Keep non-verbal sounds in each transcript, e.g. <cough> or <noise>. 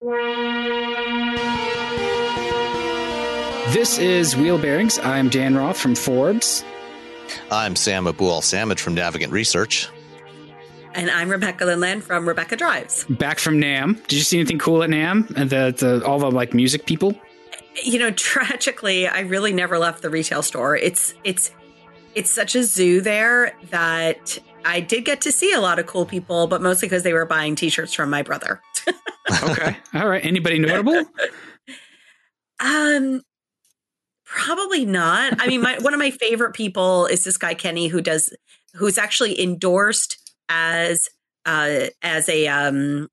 This is Wheel Bearings. I'm Dan Roth from Forbes. I'm Sam Abuelsamid from Navigant Research. And I'm Rebecca Lindland from Rebecca Drives. Back from NAMM. Did you see anything cool at NAMM? And uh, the, the all the like music people? You know, <laughs> tragically, I really never left the retail store. It's it's it's such a zoo there that I did get to see a lot of cool people, but mostly because they were buying t-shirts from my brother. <laughs> okay. All right. Anybody notable? um probably not. I mean, my one of my favorite people is this guy Kenny who does who's actually endorsed as uh as a um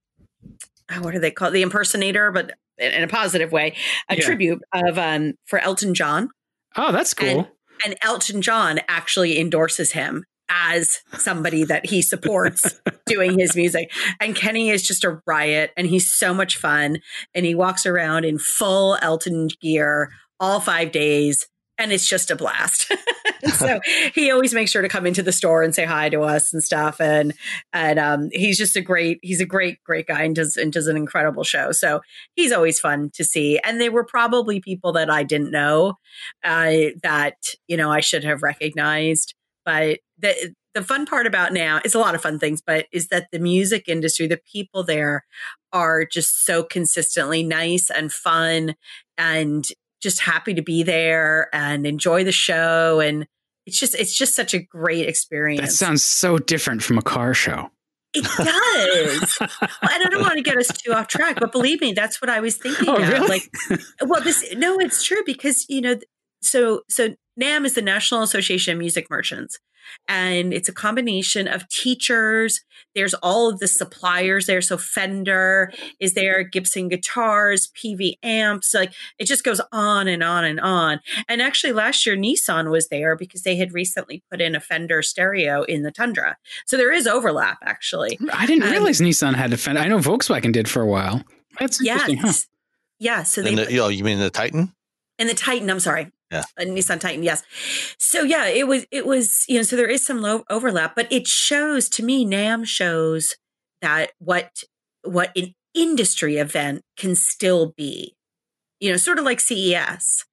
oh, what do they call it? the impersonator, but in a positive way, a Yeah. tribute of um for Elton John. Oh, that's cool. And, and Elton John actually endorses him as somebody that he supports <laughs> doing his music. And Kenny is just a riot and he's so much fun. And he walks around in full Elton gear all five days. And it's just a blast. <laughs> So he always makes sure to come into the store and say hi to us and stuff. And and um, he's just a great, he's a great, great guy and does and does an incredible show. So he's always fun to see. And they were probably people that I didn't know uh, that you know I should have recognized. But the the fun part about now is a lot of fun things, but is that the music industry, the people there are just so consistently nice and fun and just happy to be there and enjoy the show and it's just it's just such a great experience. That sounds so different from a car show. It does. Well, and I don't want to get us too off track, but believe me, that's what I was thinking Oh, of. really? Like, well, this no, it's true because you know, so so NAMM is the National Association of Music Merchants, and it's a combination of teachers. There's all of the suppliers there. So Fender is there, Gibson guitars, Peavey amps, like it just goes on and on and on. And actually, last year Nissan was there because they had recently put in a Fender stereo in the Tundra. So there is overlap actually. I didn't Um, realize Nissan had a Fender. I know Volkswagen did for a while. That's Yes. Huh? Yeah. So they And the, you know, you mean the Titan? and the Titan, I'm sorry. Yeah. A Nissan Titan, yes. So yeah, it was it was, you know, so there is some low overlap, but it shows to me NAMM shows that what what an industry event can still be. You know, sort of like CES.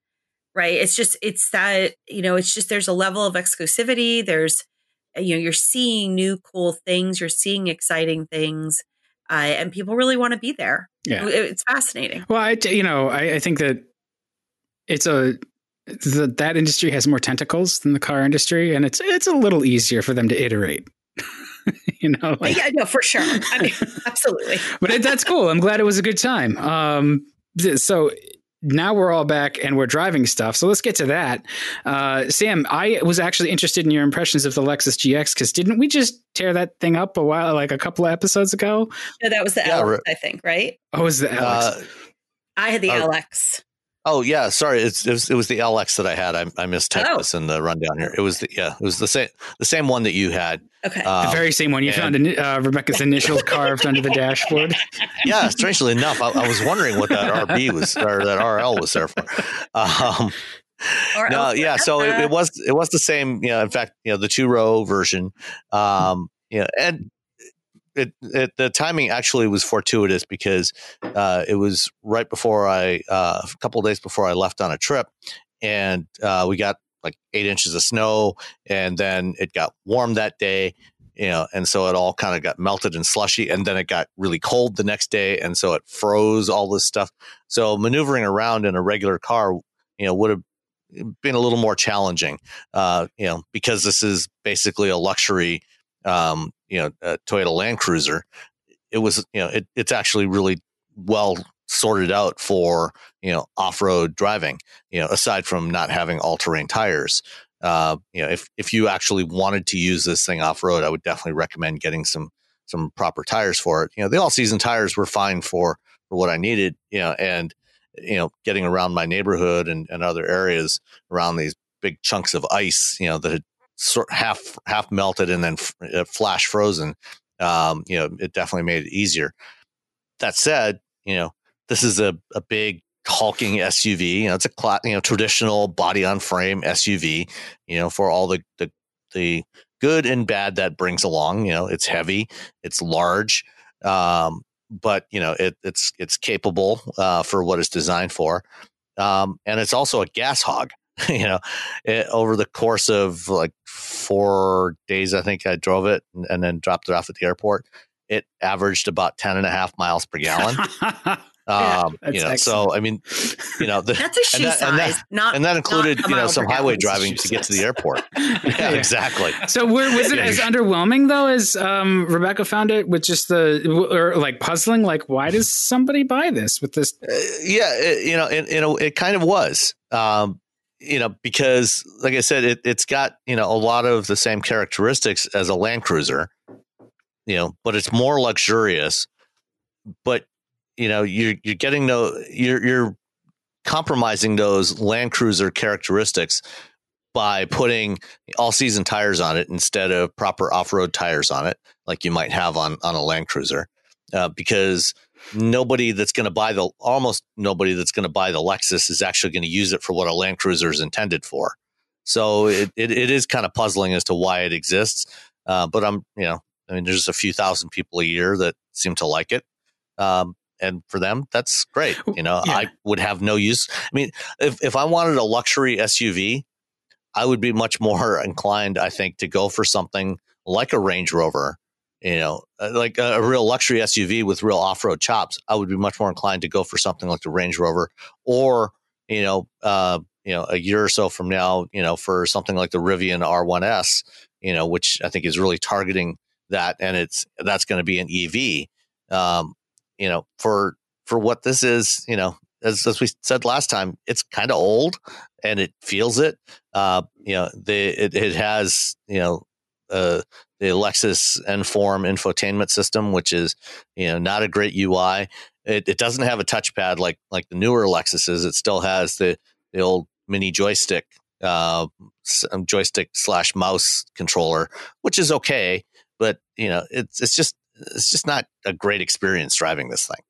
Right? It's just it's that, you know, it's just there's a level of exclusivity, there's you know, you're seeing new cool things, you're seeing exciting things. Uh, and people really want to be there. Yeah. It's fascinating. Well, I, you know, I, I think that it's a the, that industry has more tentacles than the car industry, and it's it's a little easier for them to iterate. <laughs> you know, like, yeah, no, for sure. I mean, <laughs> absolutely. but it, that's cool. I'm glad it was a good time. Um, so now we're all back and we're driving stuff. So let's get to that. Uh, Sam, I was actually interested in your impressions of the Lexus GX because didn't we just tear that thing up a while, like a couple of episodes ago? No, that was the Yeah, LX, right. I think, right? Oh, was the Alex? Uh, I had the Oh. LX. Oh yeah, sorry. It's, it was it was the LX that I had. I, I mistyped Oh. this in the rundown here. It was the yeah, it was the same the same one that you had. Okay. Uh, the very same one. You and- found ini- uh, Rebecca's initials carved under the dashboard. <laughs> yeah, strangely enough, I, I was wondering what that RB was or that RL was there for. Um, Or no, else- yeah. So it, it was it was the same. You know, in fact, you know, the two row version. Um, you know, and it, it the timing actually was fortuitous because uh, it was right before I uh, a couple days before I left on a trip, and uh, we got like eight inches of snow, and then it got warm that day. you know, and so it all kind of got melted and slushy, and then it got really cold the next day, and so it froze all this stuff. So maneuvering around in a regular car, you know, would have been a little more challenging, uh, you know, because this is basically a luxury, um, you know, Toyota Land Cruiser. It was, you know, it, it's actually really well sorted out for you know off-road driving you know aside from not having all-terrain tires uh, you know if if you actually wanted to use this thing off-road i would definitely recommend getting some some proper tires for it you know the all-season tires were fine for for what i needed you know and you know getting around my neighborhood and, and other areas around these big chunks of ice you know that had sort half half melted and then f- uh, flash frozen um, you know it definitely made it easier that said you know this is a, a big hulking SUV. You know, it's a cl- you know traditional body on frame SUV. You know, for all the the the good and bad that brings along. You know, it's heavy, it's large, um, but you know it, it's it's capable uh, for what it's designed for, um, and it's also a gas hog. <laughs> you know, it, over the course of like four days, I think I drove it and, and then dropped it off at the airport. It averaged about 10 and a half miles per gallon. <laughs> Um, yeah, you know, excellent. so I mean, you know, the, that's a shoe and that, size, and that, not and that included you know some highway driving to get to the airport. yeah, <laughs> yeah, exactly. So was it as underwhelming though as um, Rebecca found it with just the or like puzzling? Like, why does somebody buy this with this? Uh, yeah, it, you know, it, you know, it kind of was. Um, you know, because like I said, it, it's got you know a lot of the same characteristics as a Land Cruiser, you know, but it's more luxurious. But you know you're you're getting no you're you're compromising those Land Cruiser characteristics by putting all season tires on it instead of proper off road tires on it, like you might have on on a Land Cruiser, uh, because nobody that's going to buy the almost nobody that's going to buy the Lexus is actually going to use it for what a Land Cruiser is intended for. So it, it, it is kind of puzzling as to why it exists. Uh, but I'm, you know, I mean, there's a few thousand people a year that seem to like it. Um, and for them that's great you know yeah. i would have no use i mean if, if i wanted a luxury suv i would be much more <laughs> inclined i think to go for something like a range rover you know uh, like a, real luxury suv with real off-road chops i would be much more inclined to go for something like the range rover or you know uh, you know a year or so from now you know for something like the rivian r1s you know which i think is really targeting that and it's that's going to be an ev um, you know, for for what this is, you know, as, as we said last time, it's kind of old and it feels it. Uh, you know, the it, it has you know uh, the Lexus Enform infotainment system, which is you know not a great UI. It, it doesn't have a touchpad like like the newer Lexuses. It still has the the old mini joystick uh, um, joystick slash mouse controller, which is okay, but you know it's it's just it's just not a great experience driving this thing.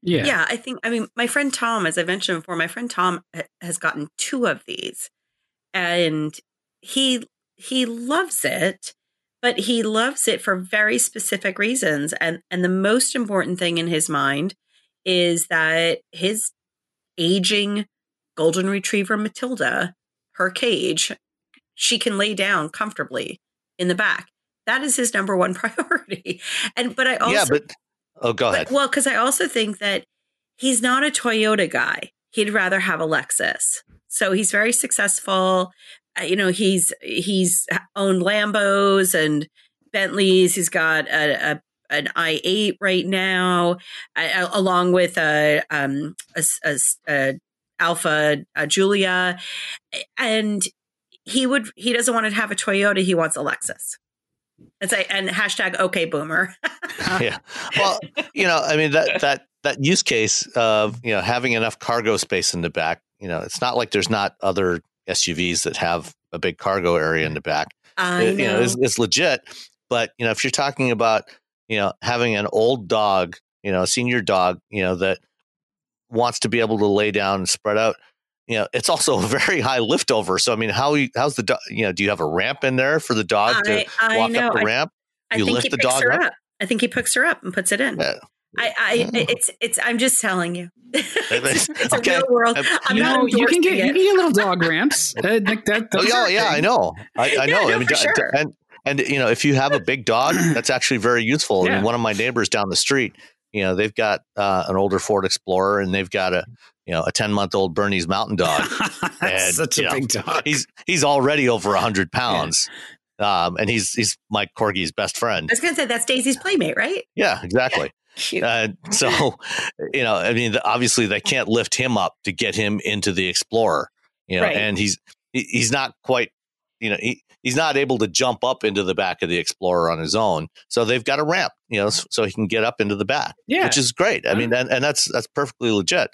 Yeah. Yeah. I think, I mean, my friend Tom, as I mentioned before, my friend Tom has gotten two of these and he, he loves it, but he loves it for very specific reasons. And, and the most important thing in his mind is that his aging golden retriever Matilda, her cage, she can lay down comfortably in the back. That is his number one <laughs> priority. And but I also yeah, but oh, go ahead. But, well, because I also think that he's not a Toyota guy. He'd rather have a Lexus. So he's very successful. Uh, you know, he's he's owned Lambos and Bentleys. He's got a, a an i8 right now, along with a, um, a, a, a Alfa Giulia, and he would he doesn't want to have a Toyota. He wants a Lexus. And say and hashtag okay boomer. <laughs> yeah. Well, you know, I mean that that that use case of you know having enough cargo space in the back. You know, it's not like there's not other SUVs that have a big cargo area in the back. I it, know. You know, it's, it's legit. But you know, if you're talking about you know having an old dog, you know, a senior dog, you know that wants to be able to lay down and spread out you know, it's also <laughs> a very high lift over. So, I mean, how how's the dog? You know, do you have a ramp in there for the dog I, to I walk know. up the I, ramp? You lift the dog up? up? I think he picks her up and puts it in. Yeah. I, I, it's, it's. I'm just telling you. <laughs> it's, <laughs> it's okay. a real world. I'm you know, you can get, you can get little <laughs> dog ramps. Uh, like that, oh yeah, yeah, I know, I, I know. Yeah, no, I mean, sure. and and you know, if you have a big dog, <clears throat> that's actually very useful. I mean, one of my neighbors down the street, you know, they've got uh, an older Ford Explorer, and they've got a you know a ten month old Bernese Mountain Dog. That's And, such a you know, big dog. he's he's already over hundred pounds, um, and he's he's my corgi's best friend. I was going to say that's Daisy's playmate, right? Yeah, exactly. <laughs> Uh, so, <laughs> you know, I mean, obviously they can't lift him up to get him into the Explorer, you know, Right. and he's he's not quite, you know, he, he's not able to jump up into the back of the Explorer on his own. So they've got a ramp, you know, so he can get up into the back, yeah. which is great. I mean, and, and that's that's perfectly legit.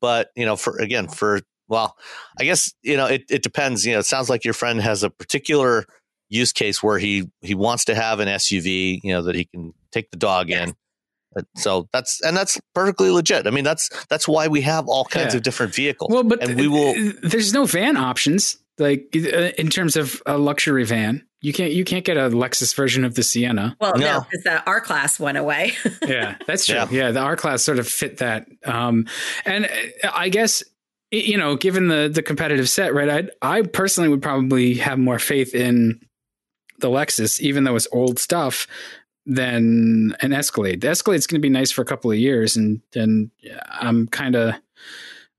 But you know, for again, for well, I guess you know, it it depends. You know, it sounds like your friend has a particular use case where he he wants to have an SUV, you know, that he can take the dog Yes. in. Uh, So that's and that's perfectly legit. I mean, that's that's why we have all kinds Yeah. of different vehicles. well, but and we will. there's no van options like uh, in terms of a luxury van. You can't you can't get a Lexus version of the Sienna. well, no, No. the R class went away. <laughs> yeah, that's true. Yeah. Yeah. the R class sort of fit that. Um, and uh, I guess you know, given the the competitive set, right? I I personally would probably have more faith in the Lexus, even though it's old stuff, than an Escalade. The Escalade's going to be nice for a couple of years, and and I'm kind of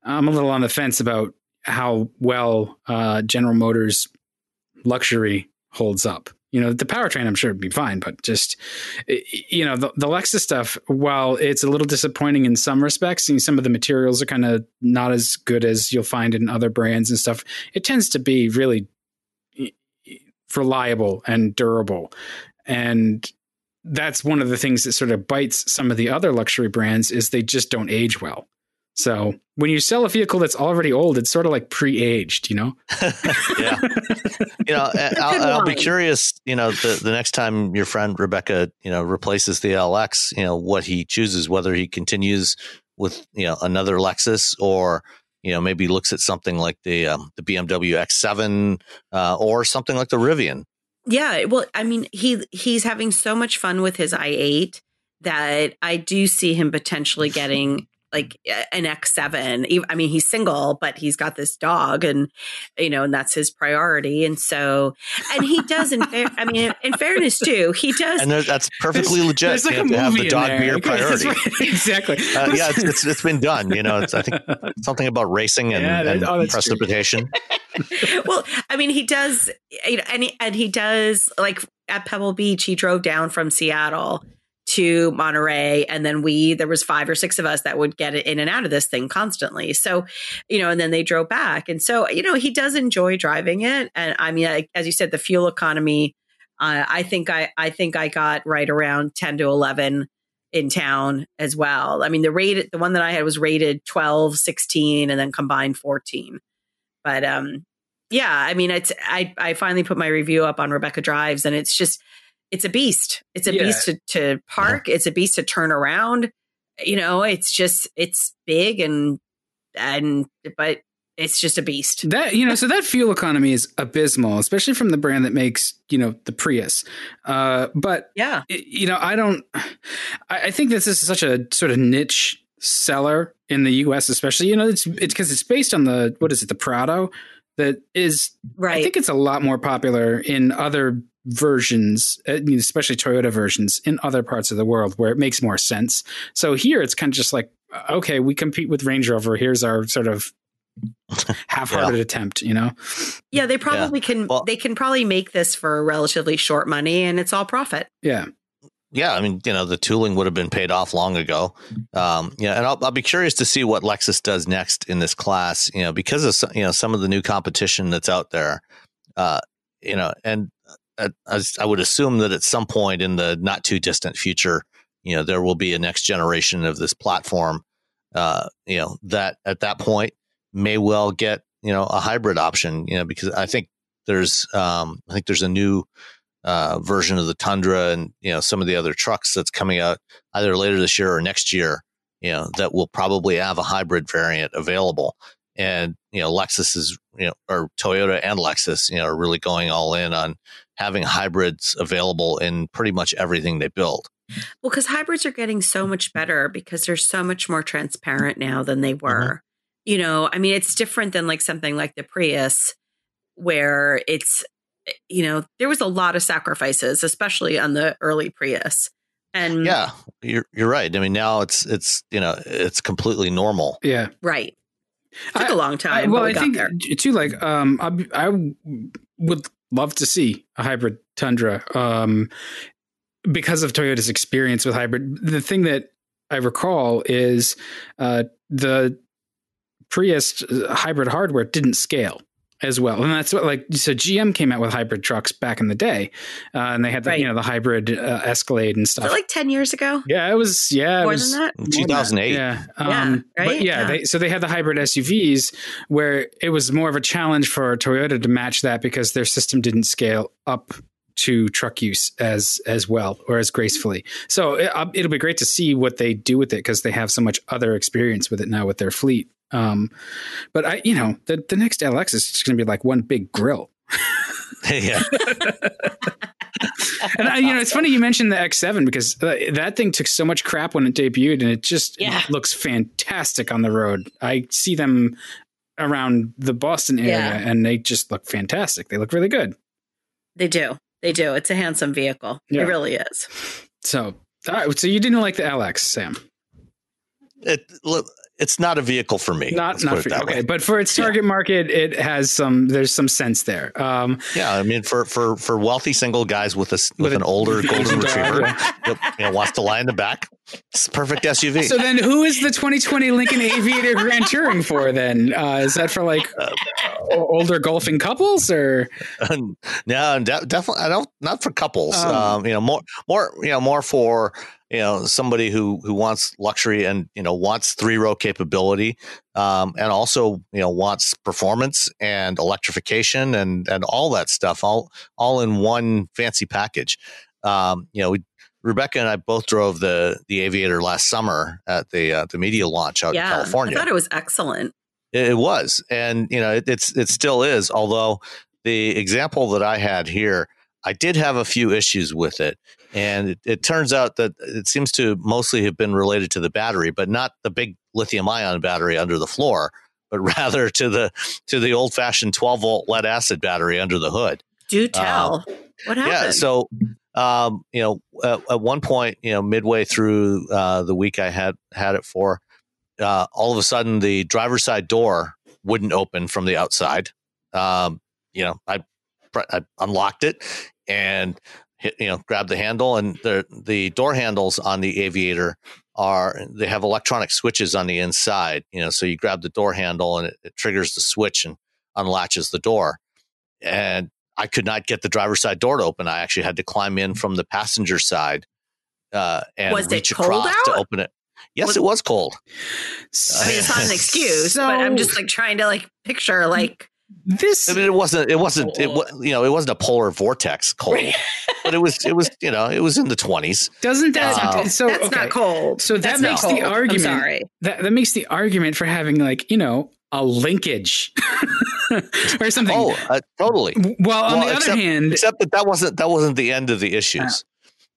I'm a little on the fence about how well uh, General Motors luxury holds up. You know, the powertrain I'm sure would be fine, but just you know the, the Lexus stuff. While it's a little disappointing in some respects, and some of the materials are kind of not as good as you'll find in other brands and stuff, it tends to be really reliable and durable, and that's one of the things that sort of bites some of the other luxury brands is they just don't age well. So when you sell a vehicle that's already old, it's sort of like pre-aged, you know. <laughs> yeah, you know, <laughs> I'll, I'll be curious. You know, the the next time your friend Rebecca, you know, replaces the LX, you know, what he chooses, whether he continues with you know another Lexus or you know maybe looks at something like the um, the BMW X7 uh, or something like the Rivian. Yeah, well, I mean, he he's having so much fun with his i8 that I do see him potentially getting like an X7. I mean, he's single, but he's got this dog, and you know, and that's his priority. And so, and he does. In fair, I mean, in fairness too, he does. And that's perfectly legit There's like a to have the dog in be your <laughs> priority. right, exactly. Uh, yeah, it's, it's it's been done. You know, it's I think <laughs> something about racing and, Yeah, and oh, precipitation. <laughs> well, I mean, he does, you know, and he, and he does like at Pebble Beach. He drove down from Seattle to Monterey, and then we there was five or six of us that would get in and out of this thing constantly. So, you know, and then they drove back, and so you know, he does enjoy driving it. And I mean, I, as you said, the fuel economy. Uh, I think I I think I got right around ten to eleven in town as well. I mean, the rate the one that I had was rated 12, 16, and then combined 14. But um yeah, I mean it's I I finally put my review up on Rebecca Drives and it's just it's a beast. It's a Yeah. beast to, to park, it's a beast to turn around. You know, it's just it's big and and but it's just a beast. That you know, so that fuel economy is abysmal, especially from the brand that makes you know the Prius. Uh, but Yeah. y- you know, I don't. I, I think this is such a sort of niche seller in the U.S., especially. You know, it's it's because it's based on the what is it, the Prado, that is. Right. I think it's a lot more popular in other versions, uh, you know, especially Toyota versions in other parts of the world where it makes more sense. So here, it's kind of just like, okay, we compete with Range Rover. Here's our sort of <laughs> half-hearted attempt, you know. yeah, they probably can Well- they can probably make this for relatively short money and it's all profit. Yeah. Yeah, I mean, you know, the tooling would have been paid off long ago. Um, yeah, and I'll, I'll be curious to see what Lexus does next in this class. You know, because of you know some of the new competition that's out there. Uh, you know, and I would assume that at some point in the not too distant future, you know, there will be a next generation of this platform. Uh, you know, that at that point may well get you know a hybrid option. You know, because I think there's um, I think there's a new uh, version of the Tundra and you know some of the other trucks that's coming out either later this year or next year. You know that will probably have a hybrid variant available, and you know Lexus is you know or Toyota and Lexus you know are really going all in on having hybrids available in pretty much everything they build. Well, because hybrids are getting so much better because they're so much more transparent now than they mm-hmm. were. You know, I mean, it's different than like something like the Prius, where it's you know, there was a lot of sacrifices, especially on the early Prius. And yeah, you're you're right. I mean, now it's it's you know it's completely normal. Yeah, right. It took I- a long time. I, well, we I got think there. too. Like, um, I, I would love to see a hybrid Tundra, um, because of Toyota's experience with hybrid. The thing that I recall is uh, the Prius hybrid hardware didn't scale as well, and that's what like so GM came out with hybrid trucks back in the day, uh, and they had the Right. you know the hybrid uh, Escalade and stuff. like 10 years ago? yeah, it was. Yeah, it More was, than that? 2008. yeah. Yeah, Um, right? But yeah, Yeah. They, so they had the hybrid SUVs where it was more of a challenge for Toyota to match that because their system didn't scale up to truck use as as well or as gracefully. So it, uh, it'll be great to see what they do with it because they have so much other experience with it now with their fleet. Um, but I, you know, the the next LX is just going to be like one big grill. <laughs> yeah, <laughs> And I, you know, it's funny you mentioned the X7 because uh, that thing took so much crap when it debuted, and it just Yeah. looks fantastic on the road. I see them around the Boston area, Yeah. and they just look fantastic. They look really good. They do. They do. It's a handsome vehicle. Yeah. It really is. So, all right, so you didn't like the LX, Sam? it look, it's not a vehicle for me. Not not for you. Okay, way. but for its target market, it has some. There's some sense there. Um, Yeah, I mean, for for for wealthy single guys with a with, With a- an older <laughs> golden retriever, yeah. <laughs> yep, you know, wants to lie in the back. It's a perfect SUV. so then, who is the 2020 Lincoln <laughs> Aviator Grand Touring for? Then uh, is that for like o- older golfing couples or? no, de- definitely. I don't. Not for couples. Oh. Um, you know, more more. You know, more for you know somebody who who wants luxury and you know wants three row capability, um, and also you know wants performance and electrification and and all that stuff all all in one fancy package. Um, you know, we, Rebecca and I both drove the the Aviator last summer at the uh, the media launch out in. California. I thought it was excellent. It, it was, and you know, it, it's it still is. Although the example that I had here, I did have a few issues with it, and it, it turns out that it seems to mostly have been related to the battery, but not the big lithium-ion battery under the floor, but <laughs> rather to the to the old-fashioned 12-volt lead acid battery under the hood. Do tell. what happened? Yeah. So, um, you know, at, at one point, you know, midway through uh, the week I had had it for, uh, all of a sudden the driver's side door wouldn't open from the outside. Um, you know, I, I unlocked it and hit, you know, grab the handle and the the door handles on the Aviator are they have electronic switches on the inside. You know, so you grab the door handle and it, it triggers the switch and unlatches the door. And I could not get the driver's side door to open. I actually had to climb in from the passenger side uh, and Was it reach cold across to open it. Yes, Was- it was cold. I mean, it's not an <laughs> excuse, So- but I'm just like trying to like picture like This I mean, it wasn't. It wasn't. It was. You know, it wasn't a polar vortex cold, <laughs> but it was. It was. You know, it was in the twenties. doesn't that Uh, so that's okay. not cold. So that That's makes the argument- I'm sorry. That that makes the argument for having like you know a linkage <laughs> or something. Oh, uh, totally. well, on well, the other except- hand, Except that that wasn't. That wasn't the end of the issues.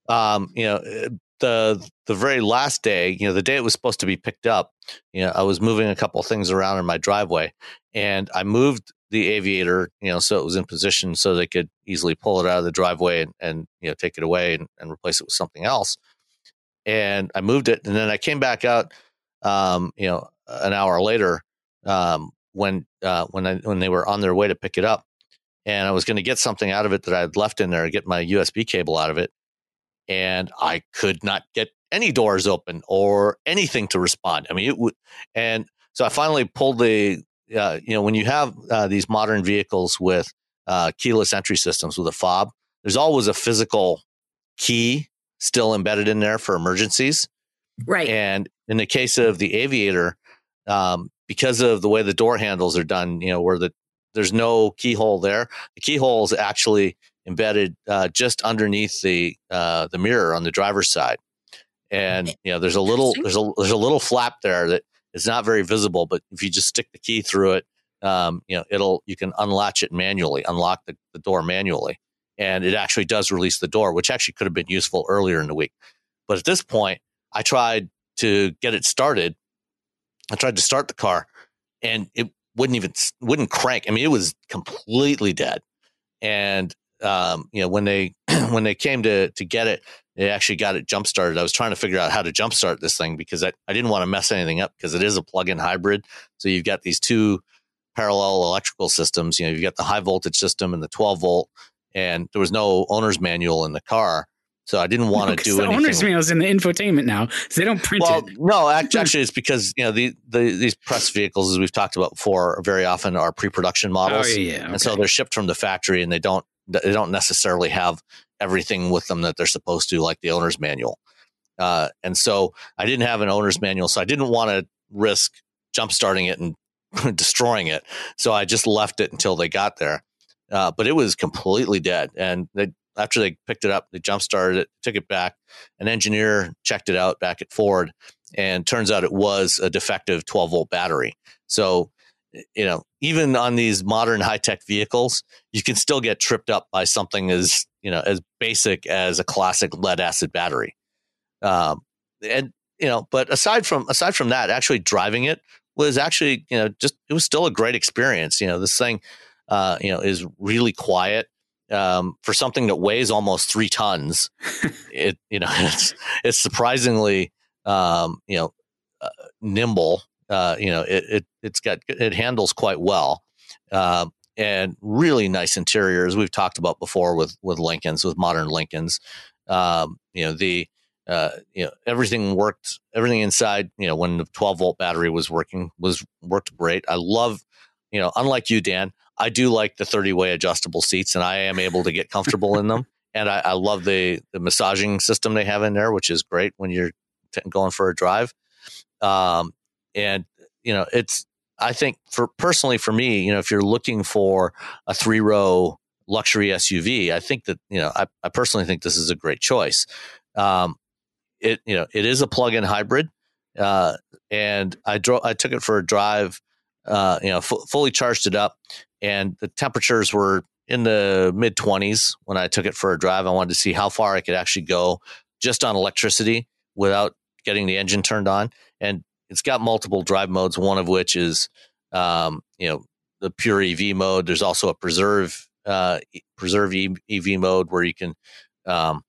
Um, you know, uh, the the very last day. You know, the day it was supposed to be picked up. You know, I was moving a couple things around in my driveway, and I moved the aviator. You know, so it was in position so they could easily pull it out of the driveway and, and you know take it away and, and replace it with something else. And I moved it, and then I came back out. Um, you know, an hour later, um, when uh, when I when they were on their way to pick it up, and I was going to get something out of it that I had left in there, get my USB cable out of it, and I could not get any doors open or anything to respond. I mean, it would, and so I finally pulled the, uh, you know, when you have uh, these modern vehicles with uh, keyless entry systems with a fob, there's always a physical key still embedded in there for emergencies. Right. And in the case of the Aviator, um, because of the way the door handles are done, you know, where the there's no keyhole there, the keyhole is actually embedded uh, just underneath the uh, the mirror on the driver's side, and you know, there's a little there's a there's a little flap there that is not very visible, but if you just stick the key through it, um, you know, it'll you can unlatch it manually, unlock the, the door manually, and it actually does release the door, which actually could have been useful earlier in the week, but at this point, I tried to get it started. I tried to start the car, and it wouldn't even wouldn't crank. I mean, it was completely dead. and um, you know when they <clears throat> when they came to to get it, they actually got it jump started. I was trying to figure out how to jump start this thing because I, I didn't want to mess anything up because it is a plug-in hybrid. So you've got these two parallel electrical systems. You know, you've got the high voltage system and the 12 volt, and there was no owner's manual in the car. So I didn't want No, to do the anything. owner's manual is in the infotainment now, so they don't print Well, it. no, <laughs> actually, it's because you know the, the these press vehicles, as we've talked about before, very often are pre-production oh, models, Oh yeah, yeah. and so they're shipped from the factory, and they don't they don't necessarily have everything with them that they're supposed to, like the owner's manual. Uh, and so I didn't have an owner's manual, so I didn't want to risk jump starting it and <laughs> destroying it. So I just left it until they got there. Uh, but it was completely dead, and they after they picked it up, they jump started it, took it back. An engineer checked it out back at Ford, and turns out it was a defective 12 volt battery. So, you know, even on these modern high tech vehicles, you can still get tripped up by something as you know as basic as a classic lead acid battery. Um, and you know, but aside from aside from that, actually driving it was actually you know just it was still a great experience. You know, this thing, uh, you know, is really quiet um, for something that weighs almost three tons. it you know <laughs> it's it's surprisingly um, you know uh, nimble. Uh, you know it, it it's got it handles quite well. Um, and really nice interiors we've talked about before with with Lincolns with modern Lincolns. Um, you know the uh, you know everything worked everything inside you know when the 12 volt battery was working was worked great. I love you know unlike you Dan I do like the 30 way adjustable seats and I am able to get comfortable in them. <laughs> And I, I love the, the massaging system they have in there, which is great when you're t- going for a drive. Um, and, you know, it's, I think for personally for me, you know, if you're looking for a three row luxury SUV, I think that, you know, I, I personally think this is a great choice. Um, it, you know, it is a plug in hybrid. Uh, and I drove, I took it for a drive, uh, you know, fu- fully charged it up and the temperatures were in the mid 20s when I took it for a drive. I wanted to see how far I could actually go just on electricity without getting the engine turned on. And it's got multiple drive modes, one of which is, um, you know, the pure EV mode. There's also a preserve, uh, preserve EV mode where you can, um,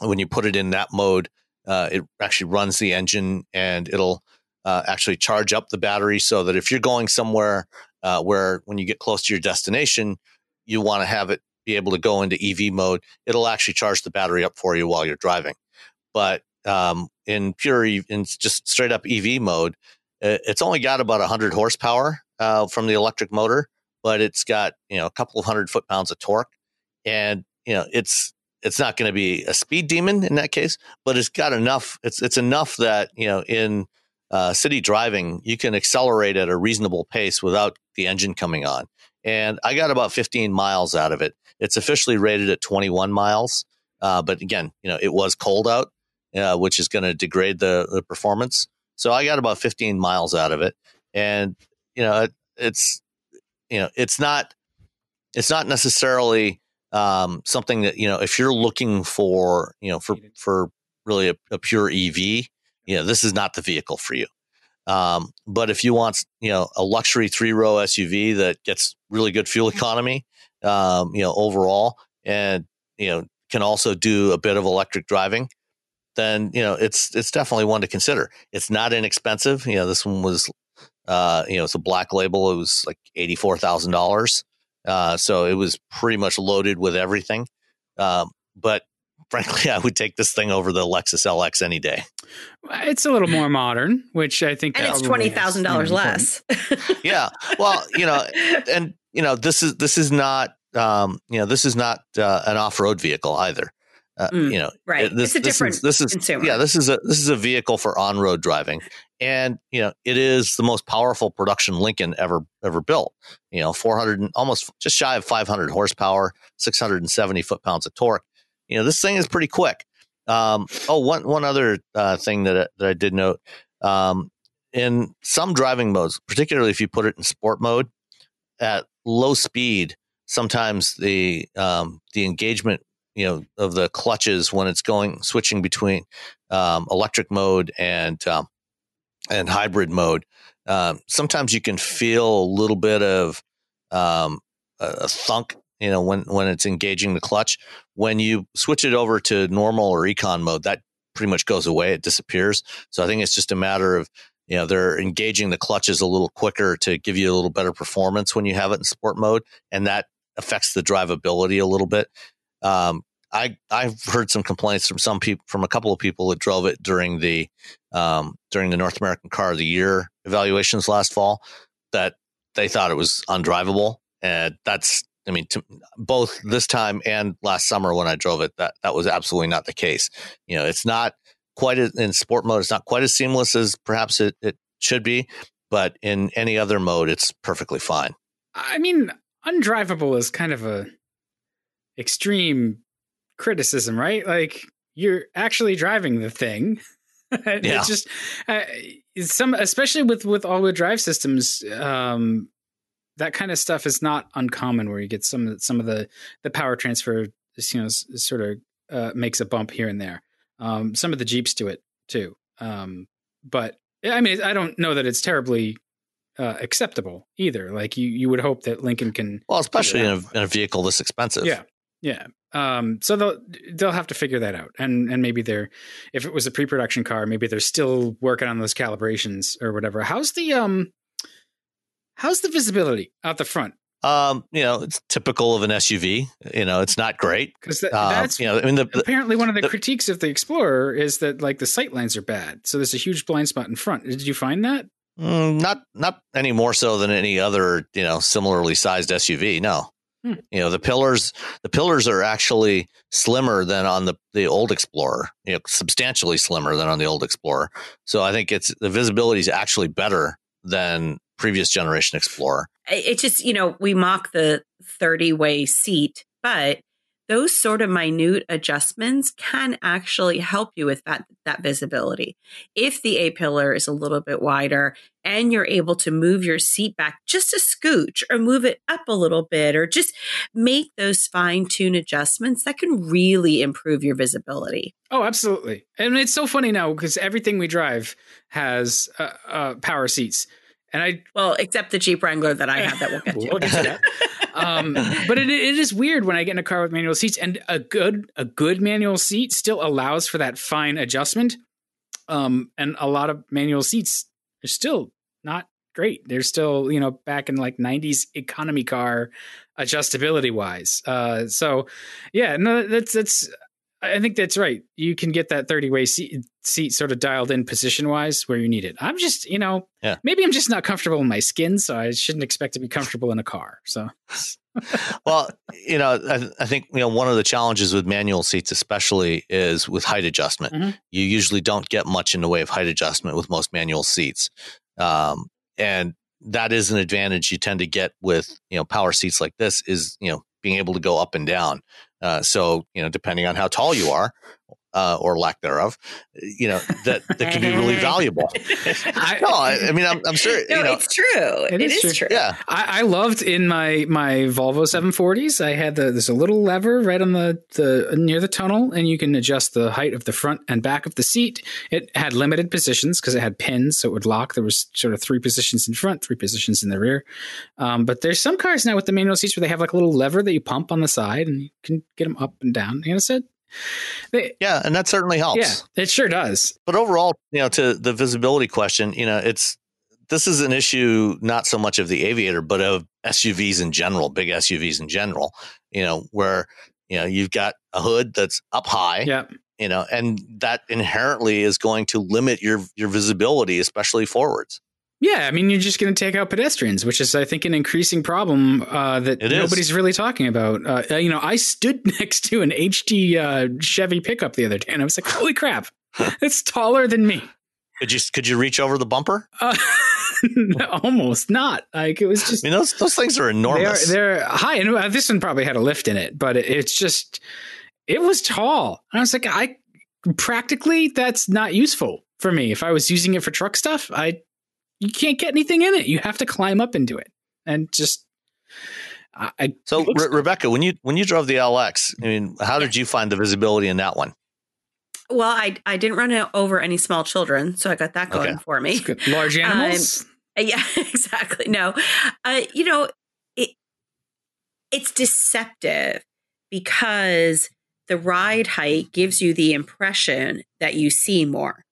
when you put it in that mode, uh, it actually runs the engine and it'll uh, actually charge up the battery so that if you're going somewhere uh, where when you get close to your destination, you want to have it be able to go into EV mode. It'll actually charge the battery up for you while you're driving. But um, in pure, in just straight up EV mode, it's only got about 100 horsepower uh, from the electric motor, but it's got you know a couple of hundred foot pounds of torque, and you know it's it's not going to be a speed demon in that case, but it's got enough. It's it's enough that you know in uh, city driving, you can accelerate at a reasonable pace without the engine coming on. And I got about 15 miles out of it. It's officially rated at 21 miles, uh, but again, you know, it was cold out, uh, which is going to degrade the, the performance. So I got about 15 miles out of it, and you know, it, it's you know, it's not it's not necessarily um, something that you know if you're looking for you know for for really a, a pure EV, you know, this is not the vehicle for you. Um, but if you want, you know, a luxury three row SUV that gets really good fuel economy, um, you know, overall, and you know, can also do a bit of electric driving, then you know, it's it's definitely one to consider. It's not inexpensive. You know, this one was, uh, you know, it's a black label. It was like eighty four thousand dollars. Uh, so it was pretty much loaded with everything. Um, but <laughs> frankly, I would take this thing over the Lexus LX any day. It's a little more modern, which I think and it's probably twenty thousand dollars is, you know, less. <laughs> Yeah. Well, you know, and you know, this is this is not um, you know, this is not uh, an off-road vehicle either. Uh, Mm, you know, right. This, It's a this different is, this is consumer. yeah, this is a this is a vehicle for on-road driving, and you know, it is the most powerful production Lincoln ever ever built. You know, four hundred and almost just shy of five hundred horsepower, six hundred and seventy foot pounds of torque. You know, this thing is pretty quick. Um, oh, one one other uh, thing that that I did note um, in some driving modes, particularly if you put it in sport mode at low speed, sometimes the um, the engagement you know of the clutches when it's going switching between um, electric mode and um, and hybrid mode. Um, sometimes you can feel a little bit of um, a, a thunk, you know, when when it's engaging the clutch. When you switch it over to normal or econ mode, that pretty much goes away. It disappears. So I think it's just a matter of you know they're engaging the clutches a little quicker to give you a little better performance when you have it in sport mode, and that affects the drivability a little bit. Um, I I've heard some complaints from some people from a couple of people that drove it during the um, during the North American Car of the Year evaluations last fall that they thought it was undrivable, and that's I mean to, both this time and last summer when I drove it that that was absolutely not the case. You know, it's not quite in sport mode. It's not quite as seamless as perhaps it, it should be, but in any other mode, it's perfectly fine. I mean, undrivable is kind of a extreme criticism, right? Like you're actually driving the thing. <laughs> yeah. It's just uh, some, especially with with all wheel drive systems. Um, that kind of stuff is not uncommon, where you get some some of the the power transfer, you know, sort of uh, makes a bump here and there. Um, some of the Jeeps do it too, um, but I mean, I don't know that it's terribly uh, acceptable either. Like you, you would hope that Lincoln can. Well, especially in a, in a vehicle this expensive. Yeah, yeah. Um, so they'll they'll have to figure that out, and and maybe they're if it was a pre-production car, maybe they're still working on those calibrations or whatever. How's the um, how's the visibility out the front? Um, you know, it's typical of an SUV. You know, it's not great because that, um, that's you know, I mean, the, apparently one of the, the, critiques of the Explorer is that like the sight lines are bad, so there's a huge blind spot in front. Did you find that? Mm, not not any more so than any other you know similarly sized SUV. No, hmm. you know the pillars the pillars are actually slimmer than on the the old Explorer. You know, substantially slimmer than on the old Explorer. So I think it's the visibility is actually better than previous generation Explorer. It just you know we mock the thirty way seat, but those sort of minute adjustments can actually help you with that that visibility. If the A pillar is a little bit wider and you're able to move your seat back just a scooch or move it up a little bit or just make those fine tune adjustments that can really improve your visibility. Oh, absolutely. And it's so funny now because everything we drive has uh, uh, power seats. And I well, except the Jeep Wrangler that I have that we'll get to. we'll get to that. <laughs> um, but it, it is weird when I get in a car with manual seats, and a good a good manual seat still allows for that fine adjustment. Um, and a lot of manual seats are still not great. They're still you know back in like '90s economy car adjustability wise. Uh, so yeah, no, that's that's I think that's right. You can get that 30 way seat, seat sort of dialed in position wise where you need it. I'm just, you know, yeah. maybe I'm just not comfortable in my skin, so I shouldn't expect to be comfortable in a car. So, <laughs> well, you know, I, I, think, you know, one of the challenges with manual seats, especially, is with height adjustment. Mm-hmm. You usually don't get much in the way of height adjustment with most manual seats. Um, and that is an advantage you tend to get with, you know, power seats like this is, you know, being able to go up and down. Uh, so, you know, depending on how tall you are, uh, or lack thereof, you know, that, that can be really <laughs> valuable. I, no, I, I, mean, I'm, I'm sure, no, you know, it's true. it, it is, is true. true. Yeah. I, I, loved in my, my Volvo 740s, I had the, there's a little lever right on the, the, near the tunnel and you can adjust the height of the front and back of the seat. It had limited positions because it had pins. So it would lock. There was sort of three positions in front, three positions in the rear. Um, but there's some cars now with the manual seats where they have like a little lever that you pump on the side and you can get them up and down. You know, so they, yeah, and that certainly helps. Yeah, it sure does. But overall, you know, to the visibility question, you know, it's this is an issue not so much of the aviator, but of SUVs in general, big SUVs in general. You know, where you know you've got a hood that's up high. Yeah. You know, and that inherently is going to limit your your visibility, especially forwards. Yeah, I mean, you're just going to take out pedestrians, which is, I think, an increasing problem uh, that it nobody's is. really talking about. Uh, uh you know, I stood <laughs> next to an HD uh, Chevy pickup the other day, and I was like, "Holy crap, <laughs> it's taller than me." Could you could you reach over the bumper? Uh, <laughs> almost not. Like it was just. I mean, those those things are enormous. They are, they're high, and uh, this one probably had a lift in it, but it, it's just it was tall. And I was like, I practically that's not useful for me. If I was using it for truck stuff, I you can't get anything in it. You have to climb up into it, and just. I, so Re- Rebecca, when you when you drove the LX, I mean, how did you find the visibility in that one? Well, I I didn't run over any small children, so I got that going okay. for me. Large um, animals. Um, <laughs> yeah, <laughs> exactly. No, uh, you know, it, it's deceptive because the ride height gives you the impression that you see more,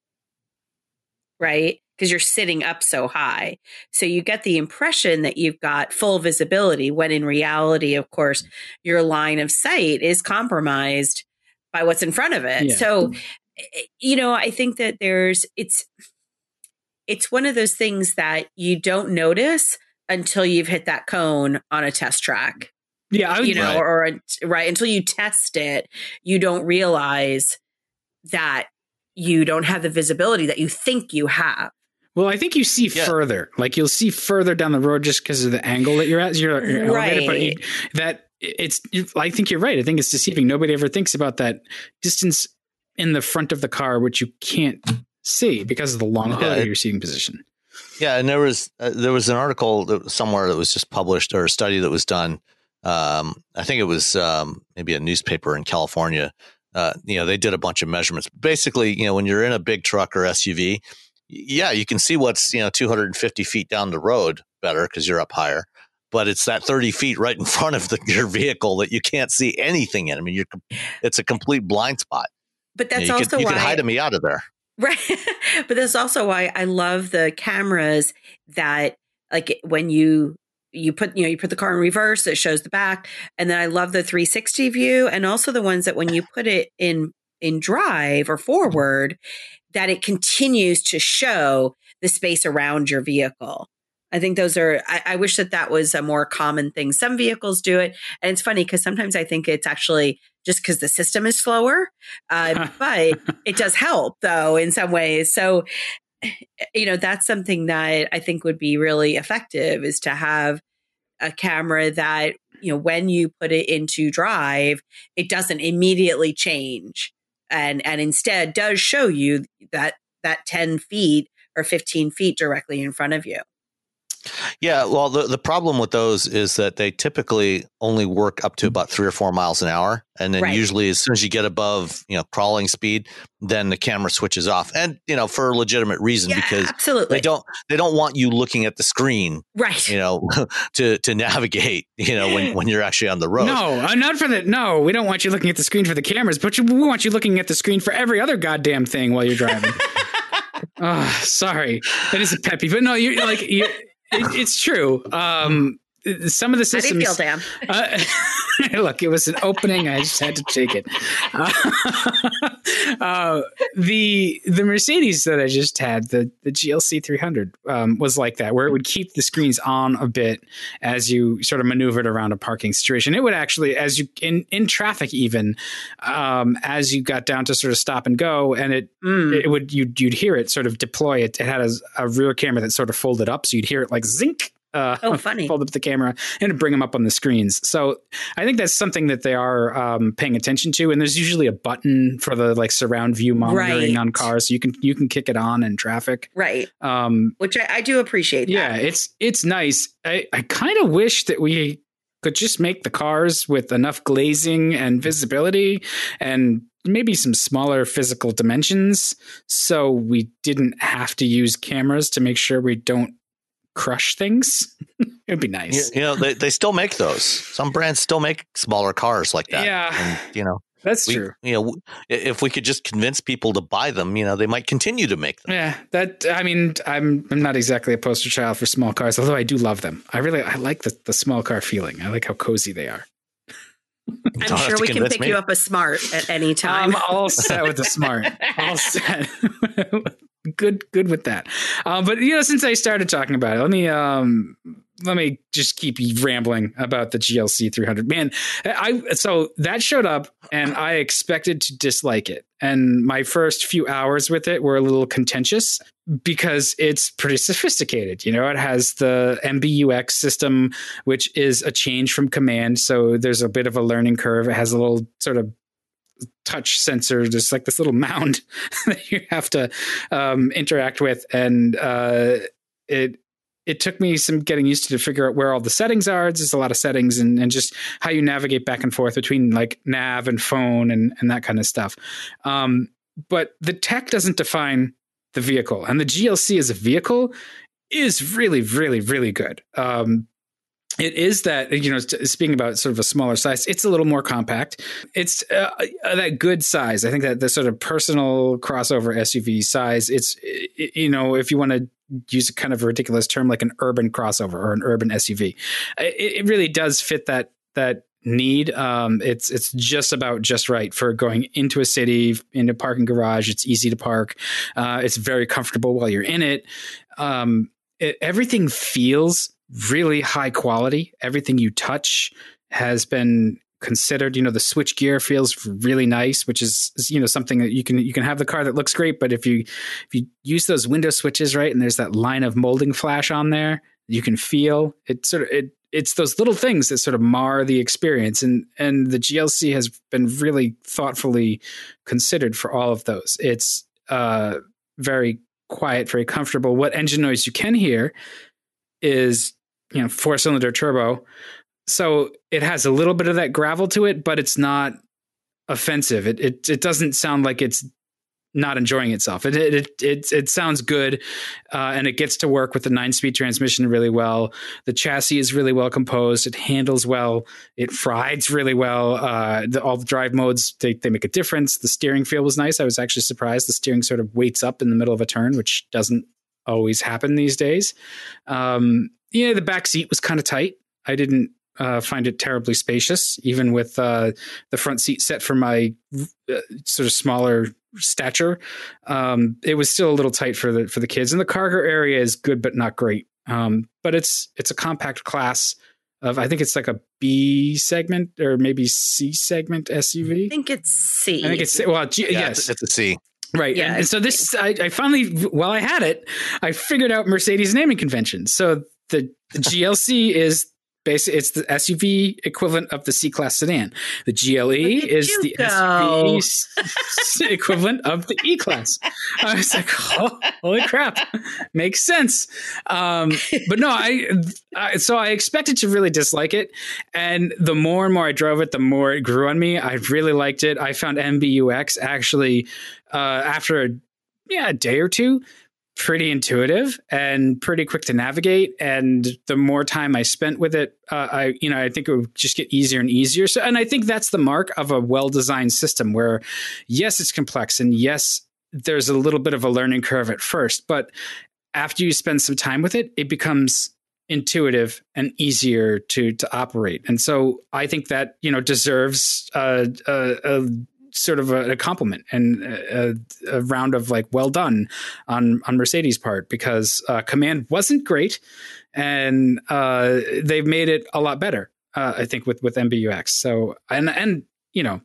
right? Because you're sitting up so high. So you get the impression that you've got full visibility when in reality, of course, your line of sight is compromised by what's in front of it. Yeah. So, eh, you know, I think that there's, it's, it's one of those things that you don't notice until you've hit that cone on a test track. Yeah, would, you know, right. or, or right until you test it, you don't realize that you don't have the visibility that you think you have. Well, I think you see yeah. further. Like you'll see further down the road just because of the angle that you're at. You're, you're right. but you, that it's. I think you're right. I think it's deceiving. Nobody ever thinks about that distance in the front of the car, which you can't see because of the long hood yeah, of your seating position. Yeah, and there was uh, there was an article that somewhere that was just published or a study that was done. Um, I think it was um, maybe a newspaper in California. Uh, you know, they did a bunch of measurements. Basically, you know, when you're in a big truck or SUV, yeah, you can see what's you know 250 feet down the road better because you're up higher. But it's that 30 feet right in <laughs> front of the, your vehicle that you can't see anything in. I mean, you're it's a complete blind spot. But that's you, know, you also could, you why, can hide me out of there. Right. <laughs> but that's also why I love the cameras that like when you you put you know you put the car in reverse it shows the back and then I love the 360 view and also the ones that when you put it in in drive or mm-hmm. forward that it continues to show the space around your vehicle. I think those are, I, I, wish that that was a more common thing. Some vehicles do it. And it's funny because sometimes I think it's actually just because the system is slower. Uh, <laughs> but it does help though in some ways. So, you know, that's something that I think would be really effective is to have a camera that, you know, when you put it into drive, it doesn't immediately change and, and instead does show you that, that 10 feet or 15 feet directly in front of you. Yeah, well, the, the problem with those is that they typically only work up to about three or four miles an hour, and then right. usually as soon as you get above you know crawling speed, then the camera switches off, and you know for a legitimate reason yeah, because absolutely they don't they don't want you looking at the screen, right? You know, <laughs> to to navigate, you know, when <laughs> when you're actually on the road. No, uh, not for the no, we don't want you looking at the screen for the cameras, but we want you looking at the screen for every other goddamn thing while you're driving. <laughs> oh, sorry, that is a peppy, but no, you're like you it, it's true. Um, some of the systems. How do you feel, Dan? Uh, <laughs> look, it was an opening. I just had to take it. Uh, <laughs> uh, the the Mercedes that I just had, the the GLC 300, um, was like that, where it would keep the screens on a bit as you sort of maneuvered around a parking situation. It would actually, as you in in traffic, even um, as you got down to sort of stop and go, and it mm. it would you'd you'd hear it sort of deploy. It it had a, a rear camera that sort of folded up, so you'd hear it like zink uh, oh, <laughs> funny. fold up the camera and bring them up on the screens. So I think that's something that they are um, paying attention to. And there's usually a button for the like surround view monitoring right. on cars, so you can you can kick it on in traffic, right? Um, Which I, I, do appreciate. Yeah, that. it's it's nice. I I kind of wish that we could just make the cars with enough glazing and visibility and maybe some smaller physical dimensions so we didn't have to use cameras to make sure we don't crush things. <laughs> It'd be nice. You, you, know, they, they still make those. Some brands still make smaller cars like that. Yeah. And, you know, that's we, true. You know, if we could just convince people to buy them, you know, they might continue to make them. Yeah, that I mean, I'm I'm not exactly a poster child for small cars, although I do love them. I really I like the the small car feeling. I like how cozy they are. I'm sure we can pick me. you up a smart at any time. I'm all set with the smart. <laughs> all set. <laughs> good good with that. Um, but you know, since I started talking about it, let me um, let me just keep rambling about the GLC 300. Man, I so that showed up and I expected to dislike it. And my first few hours with it were a little contentious because it's pretty sophisticated. You know, it has the MBUX system, which is a change from COMAND. So there's a bit of a learning curve. It has a little sort of touch sensor, just like this little <laughs> mound <laughs> that you have to um, interact with, and uh, it it took me some getting used to to figure out where all the settings are. There's a lot of settings and, and just how you navigate back and forth between like nav and phone and, and that kind of stuff. Um, but the tech doesn't define the vehicle, and the GLC as a vehicle is really, really, really good. Um, it is that you know speaking about sort of a smaller size it's a little more compact. It's uh, uh that good size i think that the sort of personal crossover suv size it's you know if you want to use a kind of a ridiculous term like an urban crossover or an urban suv it, it really does fit that that need. Um, it's it's just about just right for going into a city into a parking garage it's easy to park uh, it's very comfortable while you're in it. Um, it, everything feels really high quality. Everything you touch has been considered. You know, the switch gear feels really nice, which is you know something that you can you can have the car that looks great, but if you if you use those window switches right, and there's that line of molding flash on there, you can feel it. Sort of it. It's those little things that sort of mar the experience, and and the GLC has been really thoughtfully considered for all of those. It's uh, very quiet, very comfortable. What engine noise you can hear is you know four cylinder turbo. So it has a little bit of that gravel to it but it's not offensive. It it, it doesn't sound like it's not enjoying itself. It it it, it sounds good uh, and it gets to work with the nine speed transmission really well. The chassis is really well composed. It handles well. It rides really well. Uh, the, all the drive modes they, they make a difference. The steering feel was nice. I was actually surprised the steering sort of weights up in the middle of a turn which doesn't always happen these days. Um, yeah, the back seat was kind of tight. I didn't uh, find it terribly spacious, even with uh, the front seat set for my uh, sort of smaller stature. Um, it was still a little tight for the for the kids, and the cargo area is good but not great. Um, but it's it's a compact class of I think it's like a B segment or maybe C segment SUV. I think it's C. I think it's well, G- Yeah, yes, it's, it's a C. Right. Yeah, and, and so this, I, I finally, while I had it, I figured out Mercedes naming convention. So the, the GLC is basically it's the SUV equivalent of the C class sedan. The GLE is the go. SUV <laughs> equivalent of the E class. I was like, oh, holy crap, makes sense. Um, but no, I, I so I expected to really dislike it, and the more and more I drove it, the more it grew on me. I really liked it. I found MBUX actually uh, after a yeah a day or two pretty intuitive and pretty quick to navigate. And the more time i spent with it uh, i you know i think it would just get easier and easier. So and i think that's the mark of a well designed system where yes it's complex and yes there's a little bit of a learning curve at first but after you spend some time with it it becomes intuitive and easier to to operate. And so i think that you know deserves uh, a, a sort of a, a compliment and a, a, round of like well done on on Mercedes part because uh, COMAND wasn't great and uh, they've made it a lot better uh, I think with with MBUX so and and you know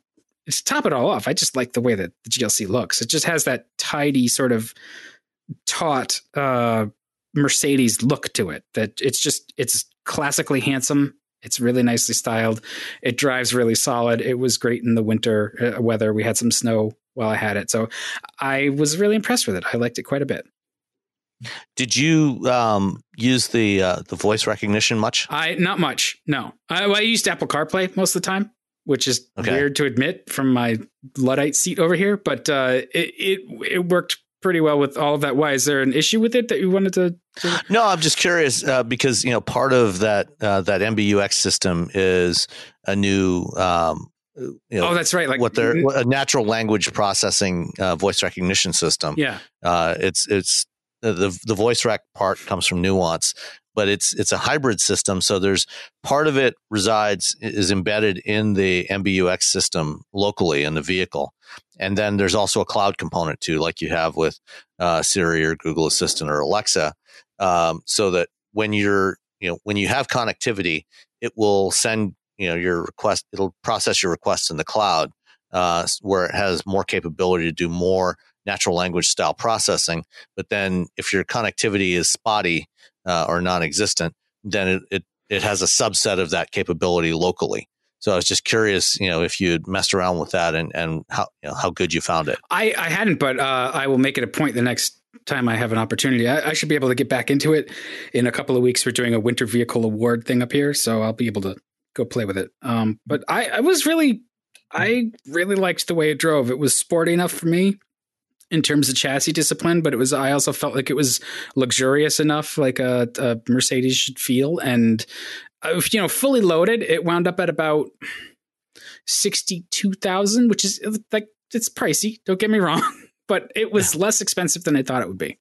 to top it all off I just like the way that the GLC looks. It just has that tidy sort of taut uh, Mercedes look to it that it's just it's classically handsome it's really nicely styled. It drives really solid. It was great in the winter uh, weather. We had some snow while I had it. So I was really impressed with it. I liked it quite a bit. Did you um, use the uh, the voice recognition much? I not much. No. I, well, I used Apple CarPlay most of the time, which is Okay. weird to admit from my Luddite seat over here, but uh, it, it it worked pretty well with all of that. Why is there an issue with it that you wanted to? to No, I'm just curious uh, because you know part of that uh, that MBUX system is a new um, you know oh, that's right. Like what they're what- a natural language processing uh, voice recognition system. yeah. Uh, it's it's the- the the voice rec part comes from Nuance, but it's it's a hybrid system. So there's part of it resides is embedded in the MBUX system locally in the vehicle, and then there's also a cloud component too, like you have with uh, Siri or Google Assistant or Alexa, um, so that when you're you know when you have connectivity, it will send you know your request. It'll process your requests in the cloud, uh, where it has more capability to do more natural language style processing. But then if your connectivity is spotty uh, or non-existent, then it, it it has a subset of that capability locally. So I was just curious, you know, if you had messed around with that and and how you know, how good you found it. I, I hadn't, but uh, I will make it a point the next time I have an opportunity. I, I should be able to get back into it in a couple of weeks. We're doing a winter vehicle award thing up here, so I'll be able to go play with it. Um, but I, I was really, I really liked the way it drove. It was sporty enough for me in terms of chassis discipline, but it was. I also felt like it was luxurious enough, like a, a Mercedes should feel, and uh, you know, fully loaded, it wound up at about sixty-two thousand, which is like it's pricey. Don't get me wrong, <laughs> but it was less expensive than I thought it would be.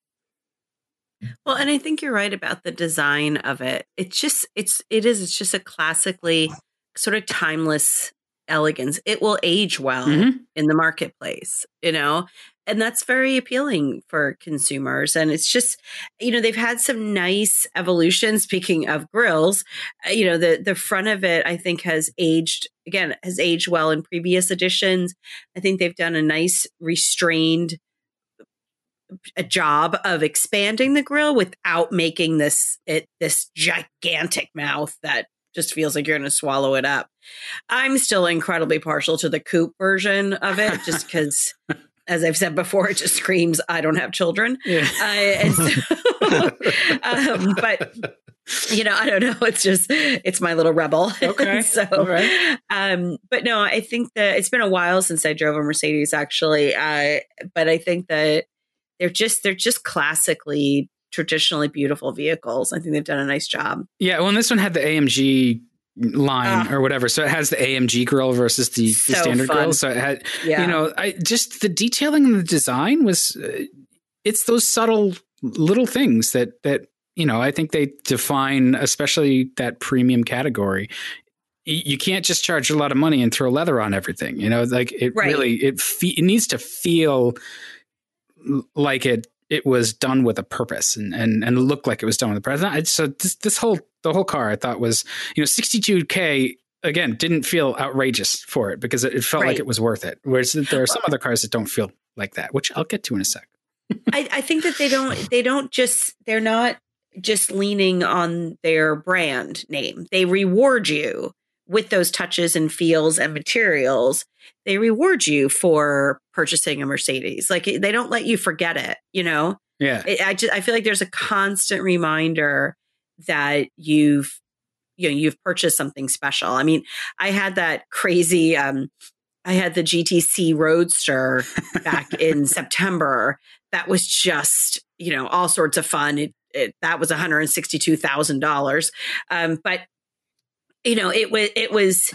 Well, and I think you're right about the design of it. It's just it's it is it's just a classically sort of timeless elegance. It will age well Mhm. in the marketplace, you know? And that's very appealing for consumers. And it's just, you know, they've had some nice evolution. Speaking of grills, uh, you know, the the front of it, I think, has aged again, has aged well in previous editions. I think they've done a nice restrained a job of expanding the grill without making this it this gigantic mouth that just feels like you're going to swallow it up. I'm still incredibly partial to the coupe version of it, just <laughs> because, as I've said before, it just screams I don't have children. Yeah. Uh, and so, <laughs> um, but you know, I don't know. It's just it's my little rebel. <laughs> Okay. so, right. um, but no, I think that it's been a while since I drove a Mercedes, actually. Uh, but I think that they're just they're just classically traditionally beautiful vehicles. I think they've done a nice job. Yeah, well, and this one had the AMG line Ah. or whatever, so it has the AMG grill versus the, the standard fun. grill. So it had, Yeah, you know, I just the detailing and the design was, uh, it's those subtle little things that that you know I think they define, especially that premium category. You can't just charge a lot of money and throw leather on everything. You know, like it Right. really it fe- it needs to feel like it it was done with a purpose and and and look like it was done with a purpose. I- So this this whole the whole car I thought was you know 62k again didn't feel outrageous for it because it, it felt like it was worth it. Whereas there are some other cars that don't feel like that, which I'll get to in a sec. I, I think that they don't they don't just they're not just leaning on their brand name. They reward you with those touches and feels and materials. They reward you for purchasing a Mercedes. Like they don't let you forget it. You know. Yeah, I, I just I feel like there's a constant reminder that you've you know you've purchased something special. I mean, I had that crazy um I had the GTC Roadster back <laughs> in September. That was just, you know, all sorts of fun. It, it that was $162,000. Um but you know, it was it was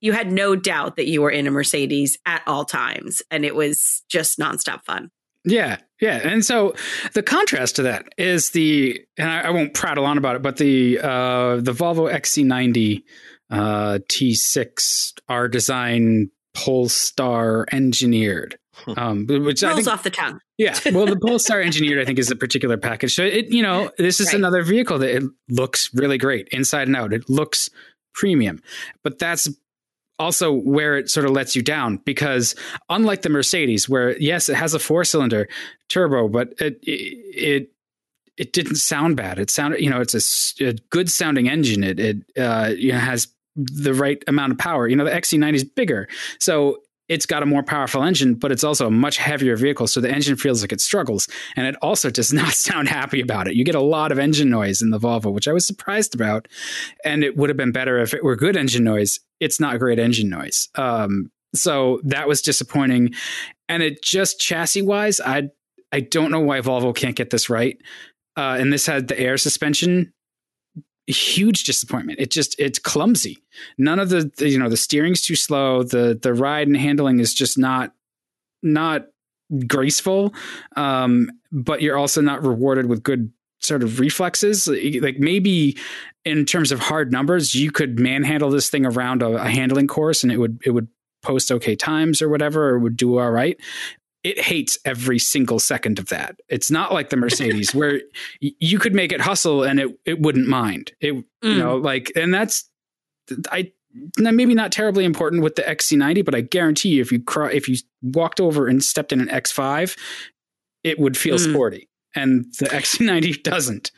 you had no doubt that you were in a Mercedes at all times and it was just nonstop fun. Yeah, yeah, and so the contrast to that is the, and I, I won't prattle on about it, but the uh, the Volvo XC90 uh, T6 R design Polestar engineered, um, which I Rolls think, off the tongue. Yeah, <laughs> well, the Polestar engineered I think is a particular package. So it, you know, this is Right. another vehicle that it looks really great inside and out. It looks premium, but that's also where it sort of lets you down because unlike the Mercedes, where yes, it has a four cylinder turbo, but it it it didn't sound bad. It sounded, you know, it's a good sounding engine. It it uh, you know, has the right amount of power. You know, the XC90 is bigger, so it's got a more powerful engine, but it's also a much heavier vehicle. So the engine feels like it struggles, and it also does <laughs> not sound happy about it. You get a lot of engine noise in the Volvo, which I was surprised about, and it would have been better if it were good engine noise. It's not great engine noise. Um, so that was disappointing, and it just chassis wise, I I don't know why Volvo can't get this right. Uh, and this had the air suspension. Huge disappointment. It just it's clumsy. None of the, the you know the steering's too slow. The the ride and handling is just not not graceful. Um, but you're also not rewarded with good sort of reflexes. Like maybe in terms of hard numbers, you could manhandle this thing around a, a handling course, and it would it would post okay times or whatever, or it would do all right it hates every single second of that. It's not like the Mercedes <laughs> where you could make it hustle and it it wouldn't mind. It you Mm. know like and that's I maybe not terribly important with the XC90, but I guarantee you if you cro- if you walked over and stepped in an X5, it would feel Mm. sporty. And the XC90 <laughs> doesn't.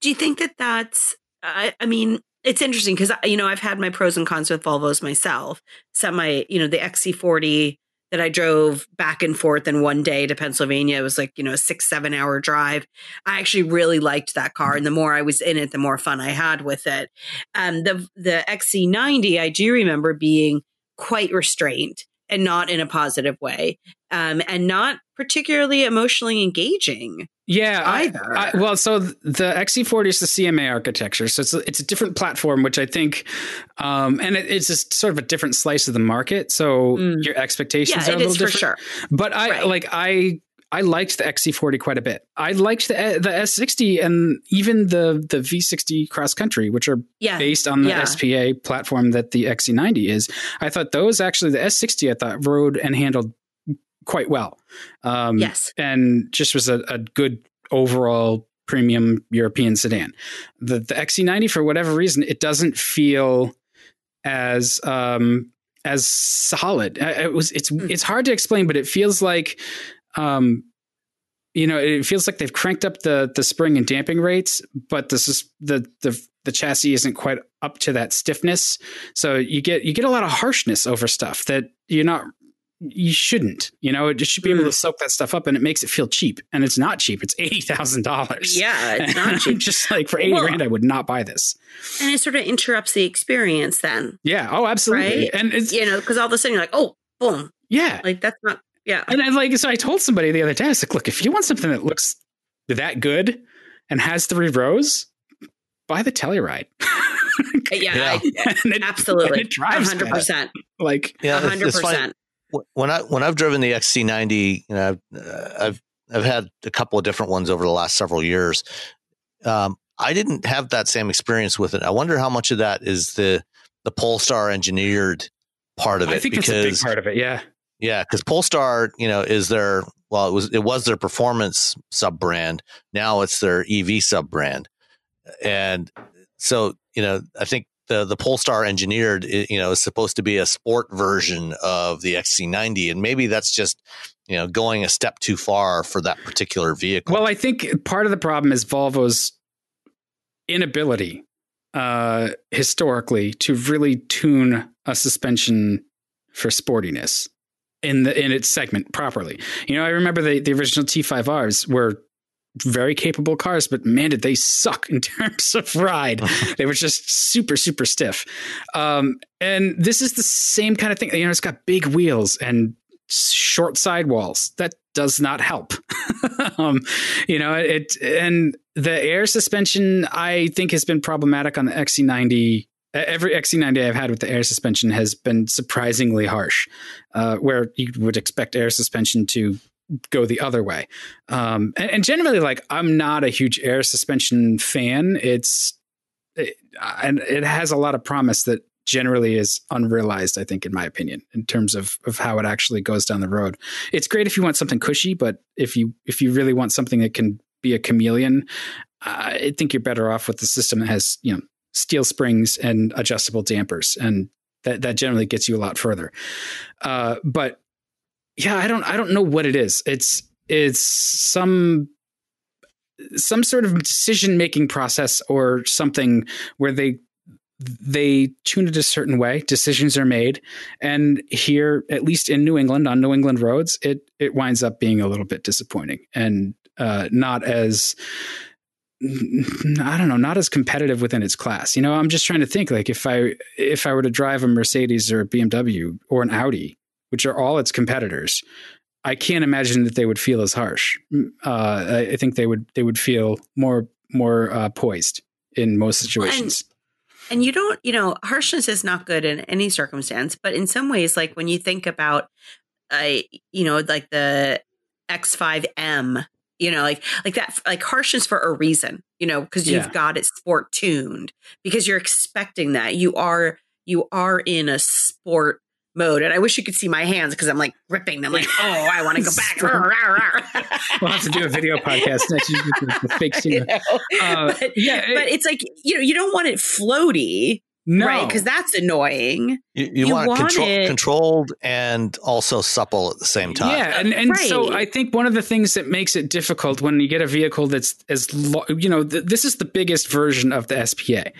Do you think that that's? I, I mean, it's interesting because you know I've had my pros and cons with Volvos myself. Some my you know the XC40 that I drove back and forth in one day to Pennsylvania. It was like you know a six seven hour drive. I actually really liked that car, and the more I was in it, the more fun I had with it. Um, the the XC90 I do remember being quite restrained and not in a positive way, um, and not particularly emotionally engaging. Yeah, I, Either. I, well, so the XC40 is the CMA architecture, so it's a, it's a different platform, which I think, um, and it, it's just sort of a different slice of the market. So Mm. your expectations Yeah, are a it little different. sure. But I Right. like I I liked the XC40 quite a bit. I liked the the S60 and even the the V60 cross country, which are Yeah. based on the Yeah. SPA platform that the XC90 is. I thought those actually the S60 I thought rode and handled quite well. Um, Yes. and just was a, a good overall premium European sedan. The the XC90 for whatever reason it doesn't feel as um as solid. It was it's Hmm. it's hard to explain, but it feels like um you know it feels like they've cranked up the the spring and damping rates, but this is the the the chassis isn't quite up to that stiffness. So you get you get a lot of harshness over stuff that you're not you shouldn't. You know, it just should be able to mm. soak that stuff up, and it makes it feel cheap. And it's not cheap. It's eighty thousand dollars. Yeah, it's <laughs> not cheap. just like for eighty Well- grand, I would not buy this. And it sort of interrupts the experience then, Yeah. Oh, absolutely. Right? And it's you know, because all of a sudden you're like, oh, boom. yeah. Like that's not, yeah. And I like so I told somebody the other day, I was like, look, if you want something that looks that good and has three rows, buy the Telluride. <laughs> Yeah, Yeah. I- And it- absolutely. and it drives 100%. Like Yeah, A it's- it's funny. 100%. Wh- when I when I've driven the XC90, you know, I've, uh, I've I've had a couple of different ones over the last several years. Um, I didn't have that same experience with it. I wonder how much of that is the the Polestar engineered part of it I think it's a big part of it. Yeah. yeah, because Polestar, you know, is their well, it was it was their performance sub brand. Now it's their EV sub brand, and so you know, I think the the Polestar engineered, you know, is supposed to be a sport version of the XC90, and maybe that's just you know going a step too far for that particular vehicle. Well, I think part of the problem is Volvo's inability uh, historically to really tune a suspension for sportiness in the in its segment properly. You know, I remember the the original T5Rs were very capable cars, but man, did they suck in <laughs> terms of ride. <laughs> they were just super, super stiff. Um, and this is the same kind of thing. You know, it's got big wheels and short sidewalls. That does not help. <laughs> um, you know, it and the air suspension I think has been problematic on the XC90. Every XC90 I've had with the air suspension has been surprisingly harsh, uh, where you would expect air suspension to go the other way. Um, and, and generally, like I'm not a huge air suspension fan. It's it, and it has a lot of promise that generally is unrealized. I think, in my opinion, in terms of of how it actually goes down the road. It's great if you want something cushy, but if you if you really want something that can be a chameleon, I think you're better off with the system that has you know steel springs and adjustable dampers, and that that generally gets you a lot further. Uh, but yeah, I don't I don't know what it is. It's it's some some sort of decision making process or something where they they tune it a certain way decisions are made and here at least in new england on new england roads it it winds up being a little bit disappointing and uh, not as I don't know, not as competitive within its class. You know, I'm just trying to think like if I if I were to drive a Mercedes or a BMW or an Audi, which are all its competitors, I can't imagine that they would feel as harsh. Uh, I, think they would they would feel more more uh, poised in most situations. And you don't, you know, harshness is not good in any circumstance, but in some ways, like when you think about, uh, you know, like the X5M, you know, like like that, like harshness for a reason, you know, because you've Yeah. got it sport tuned because you're expecting that you are you are in a sport mode, and I wish you could see my hands because I'm like ripping them, like, <laughs> oh, I want to go back. <laughs> We'll have to do a video podcast next. You can do the <laughs> fake You scene. know? Uh, but, yeah, it- but it's like you know you don't want it floaty, No, right? Because that's annoying. you, you, you want, it want control, it- controlled and also supple at the same time. Yeah, and and so I think one of the things that makes it difficult when you get a vehicle that's as lo- you know th- this is the biggest version of the SPA,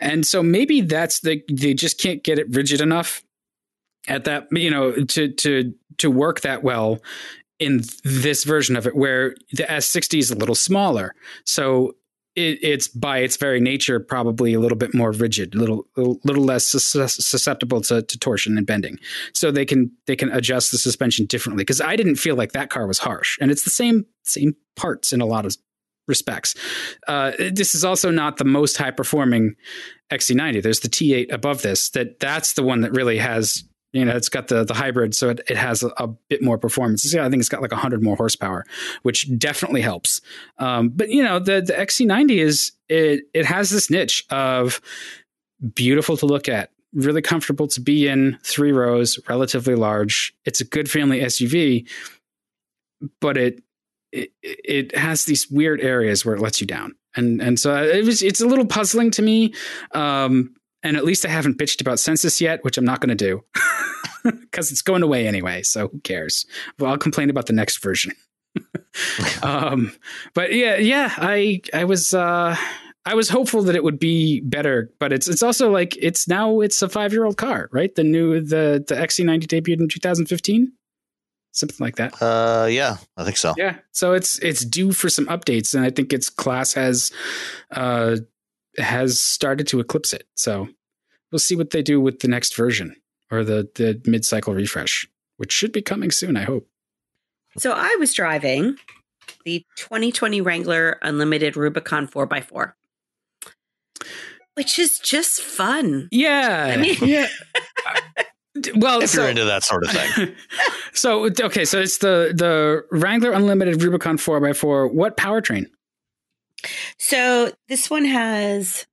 and so maybe that's the they just can't get it rigid enough at that you know to to to work that well in this version of it where the S60 is a little smaller, so. it, it's by its very nature probably a little bit more rigid, a little little, little less susceptible to, to, torsion and bending. So they can they can adjust the suspension differently. Because I didn't feel like that car was harsh, and it's the same same parts in a lot of respects. Uh, this is also not the most high performing XC90. There's the T8 above this. That that's the one that really has you know, it's got the the hybrid, so it, it has a, a bit more performance. Yeah, I think it's got like hundred more horsepower, which definitely helps. Um, but you know, the the XC90 is it it has this niche of beautiful to look at, really comfortable to be in, three rows, relatively large. It's a good family SUV, but it it, it has these weird areas where it lets you down and and so it was it's a little puzzling to me um, and at least I haven't bitched about Sensus yet, which I'm not going to do <laughs> because it's going away anyway. So who cares? Well, I'll complain about the next version. <laughs> um, but yeah, yeah, I I was uh, I was hopeful that it would be better, but it's it's also like it's now it's a five year old car, right? The new the the XC90 debuted in 2015 something like that. Uh, yeah, I think so. Yeah, so it's it's due for some updates, and I think its class has uh has started to eclipse it. So we'll see what they do with the next version or the the mid cycle refresh, which should be coming soon. I hope. So I was driving the 2020 Wrangler Unlimited Rubicon 4x4 which is just fun. Yeah. I mean, yeah. <laughs> well, if so, you're into that sort of thing. <laughs> so okay, so it's the the Wrangler Unlimited Rubicon 4x4. What powertrain? So this one has.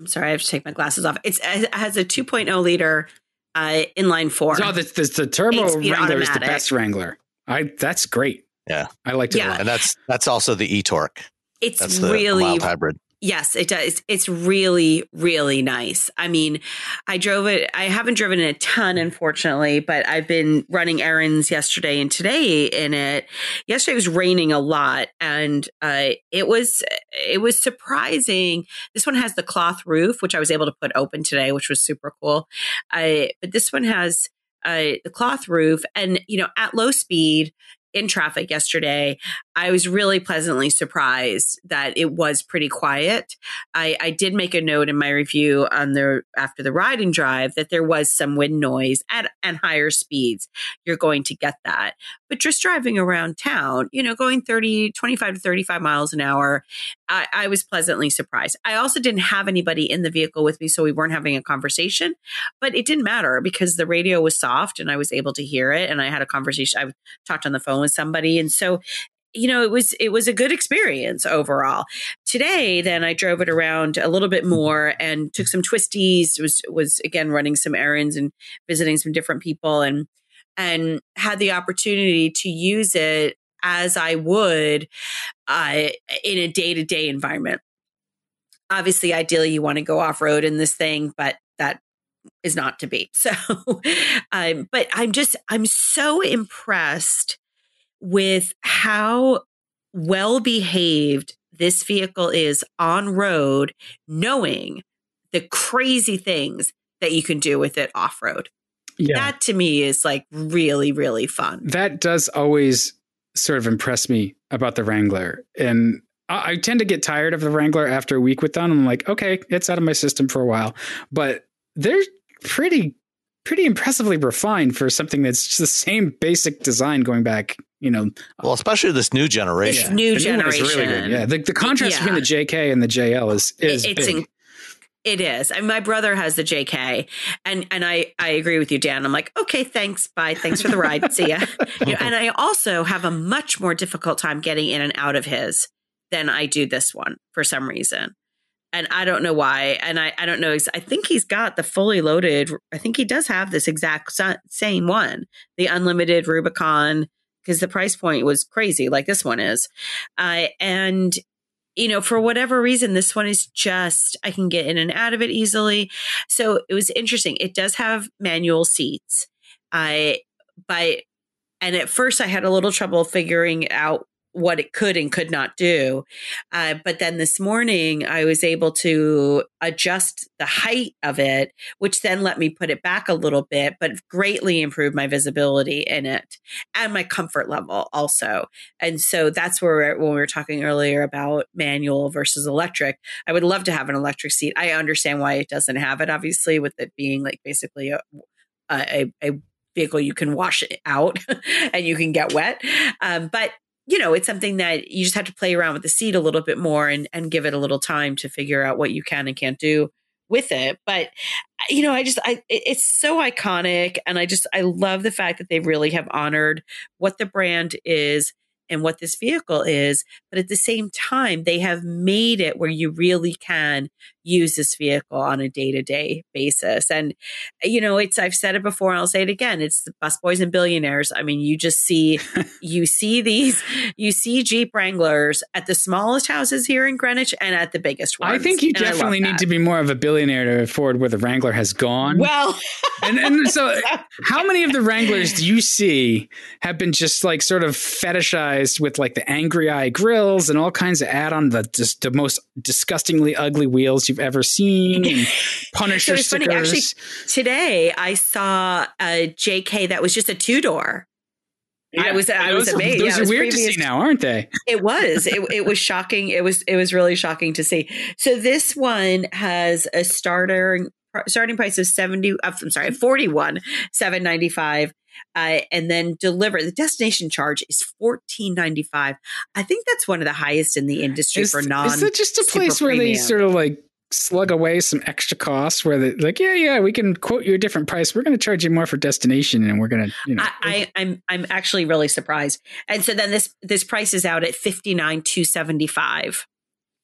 I'm sorry, I have to take my glasses off. It's, it has a 2.0 liter uh, inline four. Oh, the, the, the turbo Wrangler automatic. is the best Wrangler. I that's great. Yeah, I liked it. Yeah, and that's that's also the e-torque. It's that's the really hybrid. Yes, it does. It's really, really nice. I mean, I drove it. I haven't driven it a ton, unfortunately, but I've been running errands yesterday and today in it. Yesterday was raining a lot, and uh, it was it was surprising. This one has the cloth roof, which I was able to put open today, which was super cool. I but this one has uh, the cloth roof, and you know, at low speed, in traffic yesterday, I was really pleasantly surprised that it was pretty quiet. I, I, did make a note in my review on the after the riding drive that there was some wind noise at and higher speeds. You're going to get that. But just driving around town, you know, going 30, 25 to 35 miles an hour, I, I was pleasantly surprised. I also didn't have anybody in the vehicle with me, so we weren't having a conversation, but it didn't matter because the radio was soft and I was able to hear it. And I had a conversation. I talked on the phone with somebody. And so you know, it was it was a good experience overall. Today, then I drove it around a little bit more and took some twisties. Was was again running some errands and visiting some different people and and had the opportunity to use it as I would uh, in a day to day environment. Obviously, ideally, you want to go off road in this thing, but that is not to be. <laughs> So, um, but I'm just I'm so impressed with how well behaved this vehicle is on road, knowing the crazy things that you can do with it off road. Yeah. That to me is like really, really fun. That does always sort of impress me about the Wrangler. And I, I tend to get tired of the Wrangler after a week with them. I'm like, okay, it's out of my system for a while. But they're pretty pretty impressively refined for something that's just the same basic design going back you know. Well, especially this new generation. This new the generation, new really yeah. The, the contrast yeah. between the JK and the JL is is it's big. In, it is. And my brother has the JK, and and I I agree with you, Dan. I'm like, okay, thanks, bye, thanks for the ride, see ya. <laughs> You know, and I also have a much more difficult time getting in and out of his than I do this one for some reason and I don't know why. And I, I don't know. I think he's got the fully loaded. I think he does have this exact same one, the unlimited Rubicon because the price point was crazy, like this one is. Uh, and you know, for whatever reason, this one is just, I can get in and out of it easily. So it was interesting. It does have manual seats. I, but, and at first I had a little trouble figuring out what it could and could not do. Uh, but then this morning, I was able to adjust the height of it, which then let me put it back a little bit, but greatly improved my visibility in it and my comfort level also. And so that's where when we were talking earlier about manual versus electric, I would love to have an electric seat. I understand why it doesn't have it, obviously, with it being like basically a a, a vehicle you can wash it out <laughs> and you can get wet. Um, but you know, it's something that you just have to play around with the seat a little bit more and, and give it a little time to figure out what you can and can't do with it. But, you know, I just, I, it's so iconic. And I just, I love the fact that they really have honored what the brand is and what this vehicle is. But at the same time, they have made it where you really can use this vehicle on a day to day basis. And, you know, it's, I've said it before, and I'll say it again. It's the busboys and billionaires. I mean, you just see, <laughs> you see these, you see Jeep Wranglers at the smallest houses here in Greenwich and at the biggest ones. I think you And definitely need to be more of a billionaire to afford where the Wrangler has gone. Well, and, and <laughs> so how many of the Wranglers do you see have been just like sort of fetishized with like the angry eye grills and all kinds of add on the just the most disgustingly ugly wheels you've ever seen and Punisher <laughs> So it's funny, stickers? actually, today I saw a JK that was just a two door. I was- I was those, are- amazed. Those Yeah, are was weird to see now, aren't they? <laughs> It was. It, it was shocking. It was. It was really shocking to see. So this one has a starter starting price of seventy. I'm sorry, forty one seven ninety five. Uh, and then deliver the destination charge is fourteen ninety five. I think that's one of the highest in the industry Is, for non. is it just a place where they sort of like slug away some extra costs where they're like, yeah, yeah, we can quote you a different price. We're going to charge you more for destination and we're going to, you know. I, I, I'm I'm actually really surprised. And so then this this price is out at fifty nine two seventy five.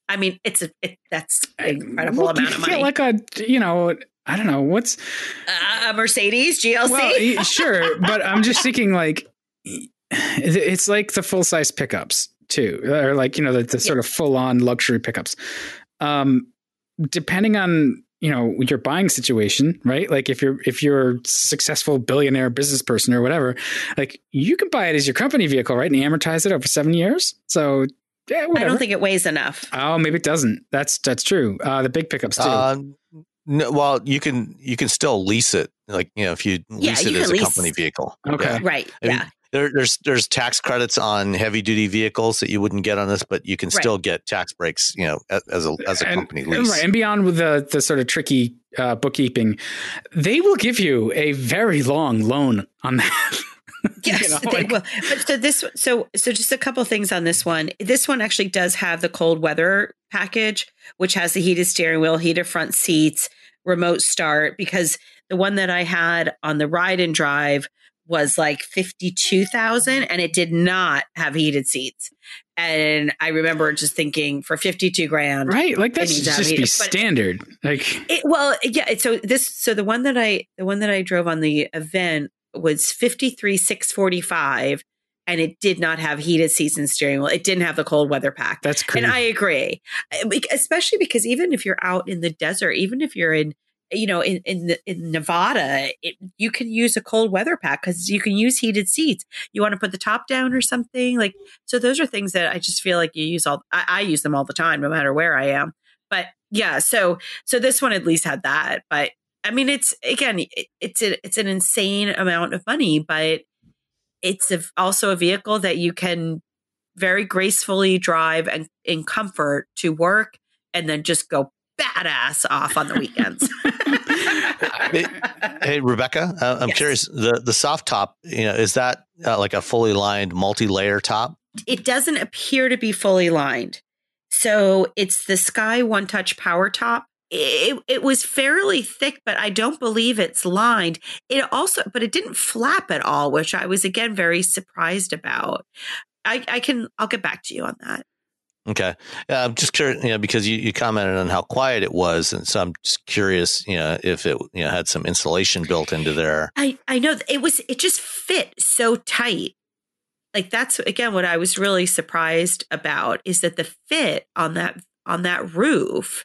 I mean, it's a it, that's an incredible Look, amount of money. like a, you know, I don't know what's Uh, a Mercedes GLC. well, <laughs> sure, but I'm just thinking like it's like the full size pickups too, or like you know the, the sort of full on luxury pickups. Um, depending on you know your buying situation, right? Like if you're if you're a successful billionaire business person or whatever, like you can buy it as your company vehicle, right, and amortize it over seven years. So yeah, I don't think it weighs enough. Oh, maybe it doesn't. That's that's true. Uh, the big pickups too. Uh, no, well, you can you can still lease it, like you know, if you lease you it can as a lease- company vehicle. Okay. Yeah. Right. I mean, yeah. There, there's there's tax credits on heavy duty vehicles that you wouldn't get on this, but you can Right. still get tax breaks, you know, as a as a And- company and lease. Right, and beyond with the the sort of tricky uh, bookkeeping, they will give you a very long loan on that. <laughs> Yes, You know, they like- will. But so this, so so just a couple things on this one. This one actually does have the cold weather package, which has the heated steering wheel, heated front seats, remote start. Because the one that I had on the ride and drive was like fifty two thousand, and it did not have heated seats. And I remember just thinking, for fifty two grand, right, like that should need to have just be standard. Like It, well, yeah. So this, so the one that I, the one that I drove on the event was fifty three six forty five, and it did not have heated seats and steering wheel. It didn't have the cold weather pack, that's crazy. and I agree, uh, especially because even if you're out in the desert, even if you're in, you know, in in, in Nevada, it, you can use a cold weather pack because you can use heated seats. You want to put the top down or something like. So those are things that I just feel like you use all. I, I use them all the time, no matter where I am. But yeah, so so this one at least had that. But I mean, it's again, it, it's a, it's an insane amount of money, but it's a, also a vehicle that you can very gracefully drive and in comfort to work, and then just go badass off on the weekends. <laughs> Hey, hey, Rebecca, uh, I'm Yes. curious. The the soft top, you know, is that uh, like a fully lined multi layer top? it doesn't appear to be fully lined. So it's the Sky One Touch Power Top. It, it was fairly thick, but I don't believe it's lined. It also, but it didn't flap at all, which I was again very surprised about. I, I can, I'll get back to you on that. Okay, uh, I'm just curious, you know, because you, you commented on how quiet it was, and so I'm just curious, you know, if it you know had some insulation built into there. I, I know it was, it just fit so tight. Like that's again what I was really surprised about is that the fit on that on that roof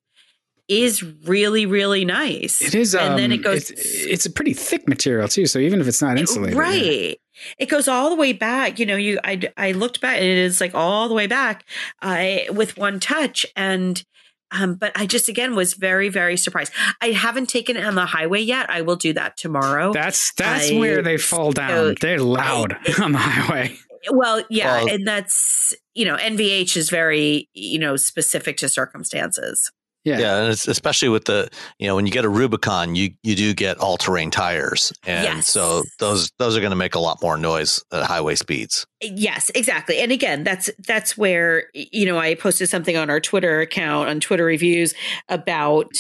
is really really nice. it is, um, and then it goes It's, it's a pretty thick material too. So even if it's not insulated, yeah. Right. It goes all the way back. You know, you I I looked back, and it is like all the way back uh, with one touch, and um, but I just again was very very surprised. I haven't taken it on the highway yet. I will do that tomorrow. That's that's I- where they fall down. so- They're loud <laughs> on the highway. well, yeah, Well- and that's you know NVH is very you know specific to circumstances. Yeah. Yeah, and it's especially with the you know when you get a Rubicon, you you do get all terrain tires, and Yes. so those those are going to make a lot more noise at highway speeds. Yes, exactly. And again, that's that's where you know I posted something on our Twitter account on Twitter reviews about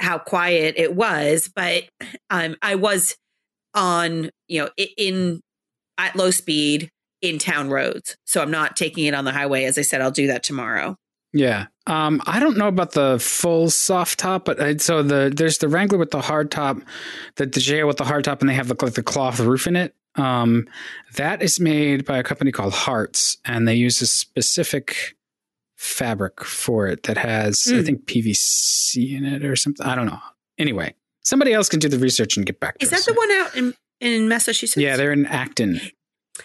how quiet it was, but um I was on, you know, in at low speed in town roads. So I'm not taking it on the highway as I said I'll do that tomorrow. Yeah. Um, I don't know about the full soft top, but uh, so the there's the Wrangler with the hard top, the the JL with the hard top, and they have the, like the cloth roof in it. Um, that is made by a company called Haartz, and they use a specific fabric for it that has, I Mm. think, PVC in it or something. I don't know. Anyway, somebody else can do the research and get back to Is that us. the one out in in Massachusetts? Yeah, they're in Acton.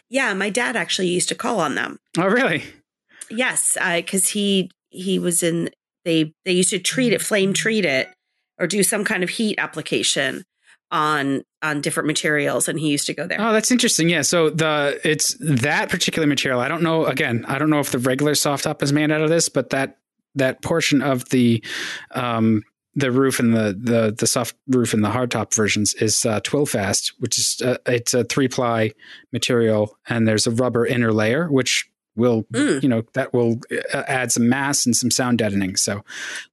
Yeah, my dad actually used to call on them. Oh, really? Yes, because he he was in they they used to treat it flame treat it or do some kind of heat application on on different materials, and he used to go there. Oh, that's interesting. Yeah. So the it's that particular material. I don't know. Again, I don't know if the regular soft top is made out of this, but that that portion of the um the roof and the the the soft roof and the hard top versions is uh, Twillfast, which is uh, it's a three ply material, and there's a rubber inner layer which will Mm. you know that will uh, add some mass and some sound deadening. So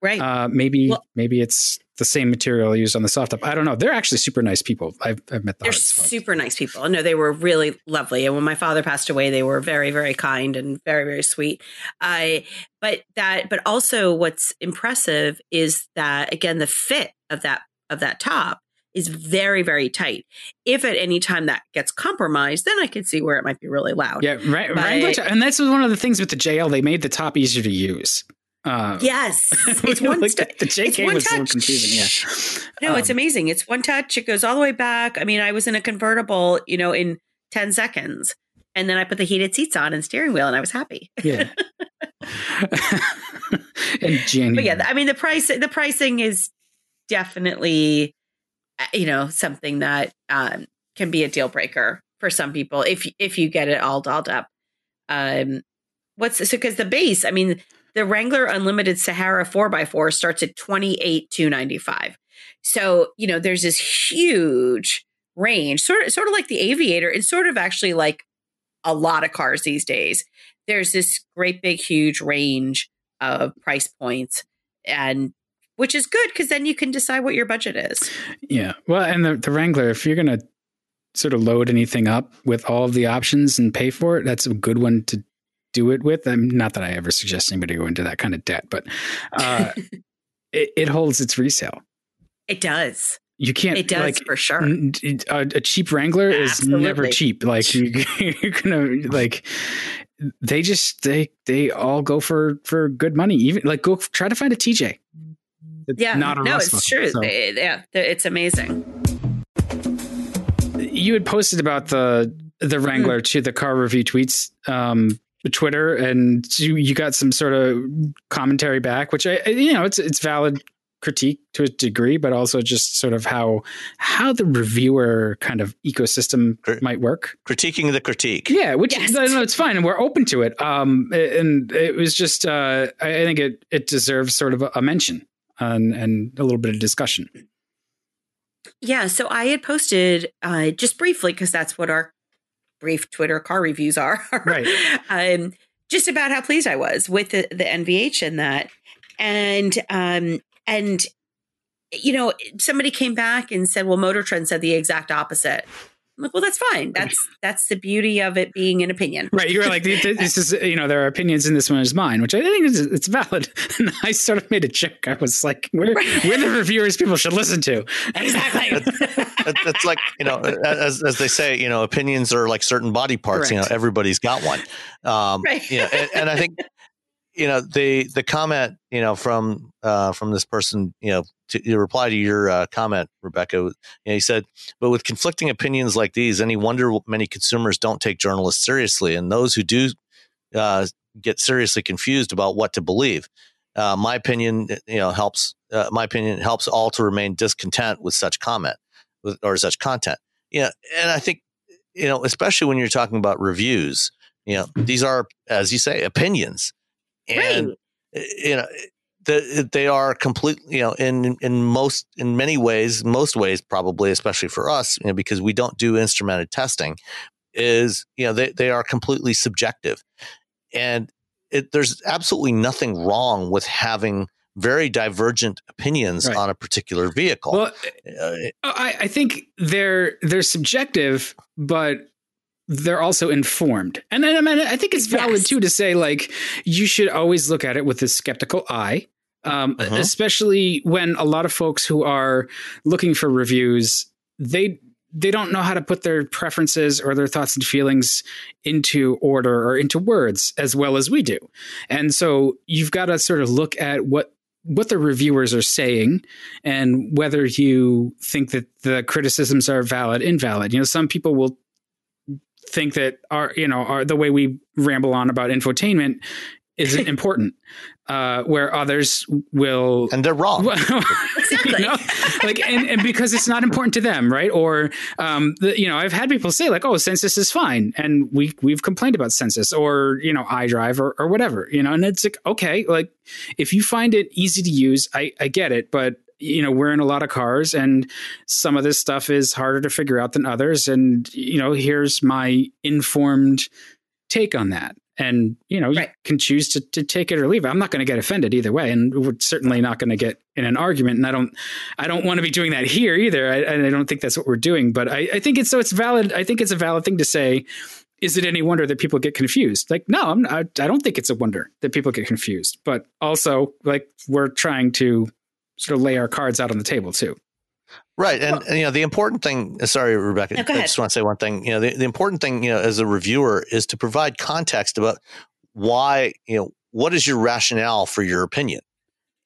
right. uh, maybe Well- maybe it's the same material used on the soft top. I don't know. They're actually super nice people. I've, I've met the They're super nice people. No, they were really lovely. And when my father passed away, they were very, very kind and very, very sweet. I, but that, but also what's impressive is that again, the fit of that of that top is very, very tight. If at any time that gets compromised, then I could see where it might be really loud. Yeah, right. But- and that's one of the things with the JL. They made the top easier to use. Uh, Yes, <laughs> it's one. st- at the it's JK one was touch. confusing. Yeah, No, it's Um, amazing. It's one touch. It goes all the way back. I mean, I was in a convertible, you know, in 10 seconds. And then I put the heated seats on and steering wheel and I was happy. yeah. <laughs> <laughs> and January. But yeah, I mean the price the pricing is definitely you know, something that um can be a deal breaker for some people if if you get it all dolled up. Um what's so because the base, I mean, the Wrangler Unlimited Sahara 4x4 starts at 28 295. So, you know, there's this huge range, sort of sort of like the Aviator. It's sort of actually like a lot of cars these days. There's this great big huge range of price points and which is good because then you can decide what your budget is. yeah. Well, and the, the Wrangler, if you're gonna sort of load anything up with all of the options and pay for it, that's a good one to do it with. I'm not that I ever suggest anybody go into that kind of debt, but uh, <laughs> it, it holds its resale. It does. You can't. It does like, for sure. N- A, a cheap Wrangler is never cheap. Like <laughs> you, you're gonna like they just they they all go for for good money. Even like go try to find a TJ. It's Yeah. not a no, Russell, it's true. so- They- yeah, it's amazing. You had posted about the the Wrangler to the car review tweets. Um, Twitter and you, you got some sort of commentary back, which I, I- you know, it's it's valid critique to a degree, but also just sort of how how the reviewer kind of ecosystem Crit- might work. Critiquing the critique. Yeah, which Yes. no, no, it's fine, and we're open to it. Um, and it was just, uh, I I think it it deserves sort of a, a mention and and a little bit of discussion. Yeah, so I had posted uh, just briefly because that's what our brief Twitter car reviews are. Right. <laughs> um, just about how pleased I was with the, the NVH and that, and um, and you know, somebody came back and said, "Well, Motor Trend said the exact opposite." I'm like, "Well, that's fine. That's that's the beauty of it being an opinion." Right, you were like, this is, you know, there are opinions in this one is mine, which I think is it's valid. <laughs> And I sort of made a joke. I was like, we're, we're the reviewers people should listen to. Exactly. It- it's like you know, as as they say, you know, opinions are like certain body parts. You know, everybody's got one. Um, Right. You know, and, and I think you know the the comment you know from uh, from this person you know to, to reply to your uh, comment rebecca. You know, he said but with conflicting opinions like these any wonder many consumers don't take journalists seriously and those who do uh, get seriously confused about what to believe. Uh, my opinion you know helps uh, my opinion helps all to remain discontent with such comment with, or such content. Yeah you know, and i think you know especially when you're talking about reviews you know these are as you say opinions and right. Eh, you know eh, the, they are completely you know in in most in many ways most ways probably especially for us you know because we don't do instrumented testing is you know they, they are completely subjective and it, there's absolutely nothing wrong with having very divergent opinions right. on a particular vehicle. Well, eh, uh, I, I, think they're they're subjective, but they're also informed. And then I mean, I think it's valid yes. too to say like you should always look at it with a skeptical eye. Um, uh-huh. especially when a lot of folks who are looking for reviews, they they don't know how to put their preferences or their thoughts and feelings into order or into words as well as we do. And so you've got to sort of look at what what the reviewers are saying and whether you think that the criticisms are valid invalid you know some people will think that our you know our the way we ramble on about infotainment isn't <laughs> important uh, where others will and they're wrong <laughs> exactly. you know? like and, and because it's not important to them right or um, the, you know i've had people say like oh Sensus is fine and we we've complained about Sensus or you know iDrive or, or whatever you know and it's like okay like if you find it easy to use i i get it but you know we're in a lot of cars and some of this stuff is harder to figure out than others and you know here's my informed take on that and you know right. you can choose to, to take it or leave it i'm not going to get offended either way and we're certainly not going to get in an argument and i don't i don't want to be doing that here either I, I don't think that's what we're doing but I, I think it's so it's valid i think it's a valid thing to say is it any wonder that people get confused? Like, no, I'm not, I don't think it's a wonder that people get confused. But also, like, we're trying to sort of lay our cards out on the table too. Right. And, well, and, you know, the important thing, uh, sorry, Rebecca, no, I just want to say one thing. You know, the, the important thing, you know, as a reviewer is to provide context about why, you know, what is your rationale for your opinion?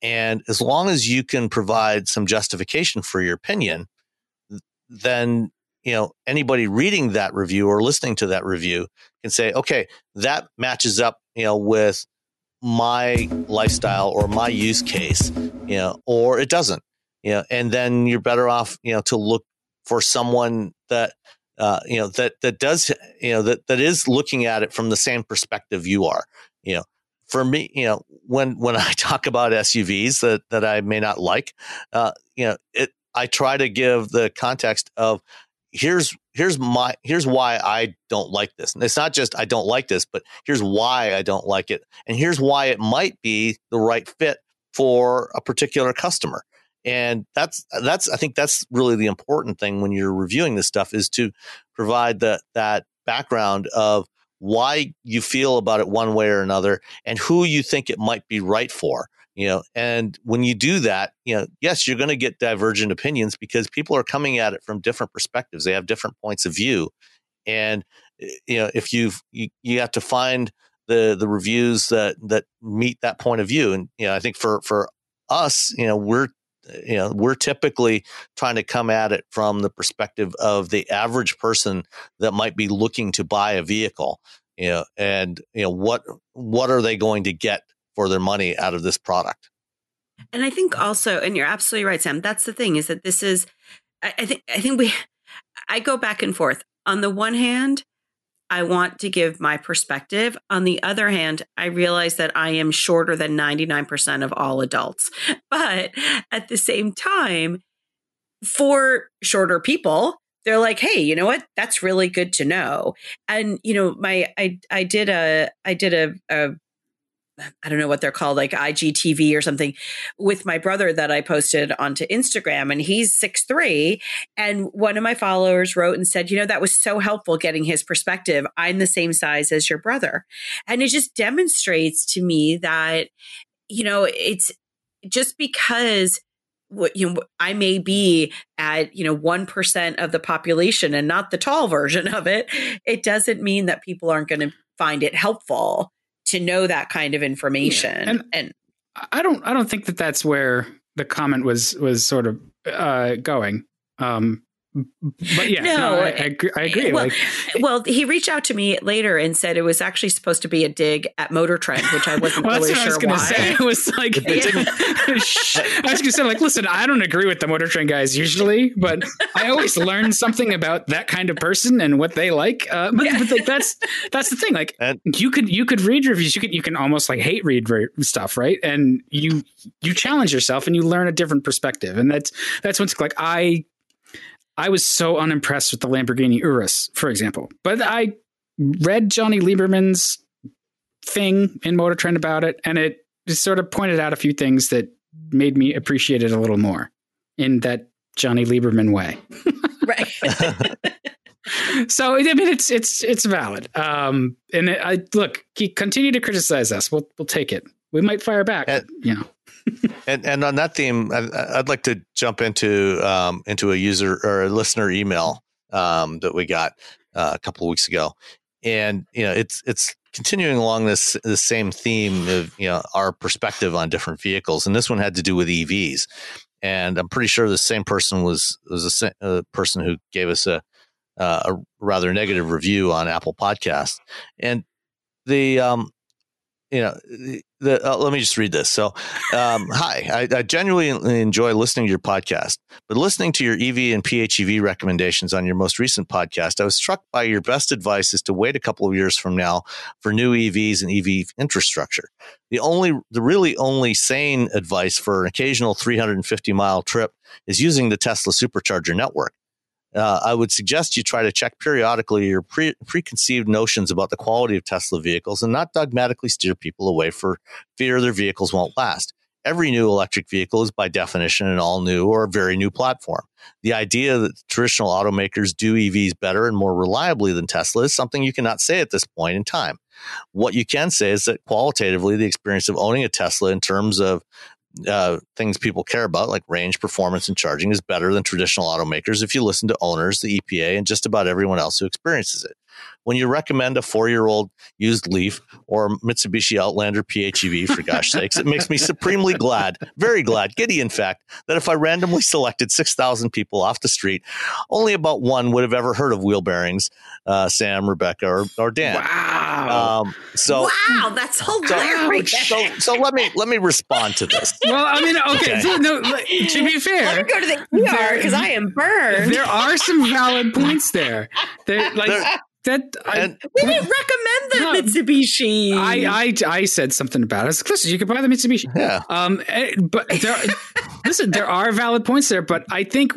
And as long as you can provide some justification for your opinion, then, you know, anybody reading that review or listening to that review can say, okay, that matches up, you know, with my lifestyle or my use case, you know, or it doesn't, you know, and then you're better off, you know, to look for someone that, uh, you know, that, that does, you know, that, that is looking at it from the same perspective you are, you know, for me, you know, when, when <laughs> I talk about SUVs that, that I may not like, uh, you know, it, I try to give the context of here's here's my here's why I don't like this. And it's not just I don't like this, but here's why I don't like it. And here's why it might be the right fit for a particular customer. And that's that's I think that's really the important thing when you're reviewing this stuff is to provide the that background of why you feel about it one way or another and who you think it might be right for you know and when you do that you know yes you're going to get divergent opinions because people are coming at it from different perspectives. They have different points of view. And eh, you know if you've you, you have to find the the reviews that that meet that point of view. And you know i think for for us you know we're you know we're typically trying to come at it from the perspective of the average person that might be looking to buy a vehicle you know and you know what what are they going to get for their money out of this product. And I think also, and you're absolutely right, Sam. That's the thing is that this is, I, I think, I think we, I go back and forth. On the one hand, I want to give my perspective. On the other hand, I realize that I am shorter than 99% of all adults. <laughs> But at the same time, for shorter people, they're like, hey, you know what? That's really good to know. And you know, my I I did a I did a, a I don't know what they're called, like IGTV or something, with my brother that I posted onto Instagram. And he's six three. And one of my followers wrote and said, you know, that was so helpful getting his perspective. I'm the same size as your brother. And it just demonstrates to me that, you know, it's just because what you know I may be at you know 1% of the population and not the tall version of it it doesn't mean that people aren't going to find it helpful to know that kind of information. Yeah. And, and I don't I don't think that that's where the comment was was sort of uh, going. Um, but yeah, no, no I, I, agree. I agree. Well, like, well, he reached out to me later and said it was actually supposed to be a dig at Motor Trend, which I wasn't <laughs> well, really sure why. Say. It was like, <laughs> yeah. <laughs> I was going to say, like, listen, I don't agree with the Motor Trend guys usually, but I always learn something about that kind of person and what they like. Uh, but, yeah. but like, that's that's the thing. Like, and, you could you could read reviews, you could you can almost like hate read stuff, right? And you you challenge yourself and you learn a different perspective, and that's that's what's like I I was so unimpressed with the Lamborghini Urus, for example. But I read Jonny Lieberman's thing in Motor Trend about it, and it just sort of pointed out a few things that made me appreciate it a little more in that Jonny Lieberman way. <laughs> right. <laughs> so I mean, it's it's it's valid. Um, and it, I look, he continue to criticize us. We'll we'll take it. We might fire back. And, you know and and on that theme, I, would like to jump into um, into a user or a listener email um, that we got uh, a couple of weeks ago, and you know it's it's continuing along this the same theme of you know our perspective on different vehicles, and this one had to do with EVs, and I'm pretty sure the same person was was a, a person who gave us a uh, a rather negative review on Apple Podcast, and the um, you know, the, uh, let me just read this. So, um, <laughs> hi, I, I, genuinely enjoy listening to your podcast, but listening to your EV and PHEV recommendations on your most recent podcast, I was struck by your best advice is to wait a couple of years from now for new EVs and EV infrastructure. The only, the really only sane advice for an occasional 350 mile trip is using the Tesla supercharger network uh, I would suggest you try to check periodically your pre- preconceived notions about the quality of Tesla vehicles and not dogmatically steer people away for fear their vehicles won't last. Every new electric vehicle is by definition an all new or very new platform. The idea that traditional automakers do EVs better and more reliably than Tesla is something you cannot say at this point in time. What you can say is that qualitatively, the experience of owning a Tesla in terms of uh, things people care about, like range, performance, and charging, is better than traditional automakers if you listen to owners, the EPA, and just about everyone else who experiences it when you recommend a four year old used Leaf or Mitsubishi Outlander PHEV, for <laughs> gosh sakes, it makes me supremely glad, very glad, giddy in fact, that if I randomly selected 6,000 people off the street, only about one would have ever heard of wheel bearings, uh, Sam, Rebecca, or, or Dan. Wow. Um, so wow, that's hilarious. So, <laughs> so, so, let me let me respond to this. Well, I mean, okay, okay. So, no, to be fair, let me go to the ER because I am burned. There are some valid points there. There, like, there, that I, we didn't recommend the no, Mitsubishi. I, I I said something about it. I was like, listen, you can buy the Mitsubishi. Yeah. Um, eh, but there, <laughs> listen, there are valid points there, but I think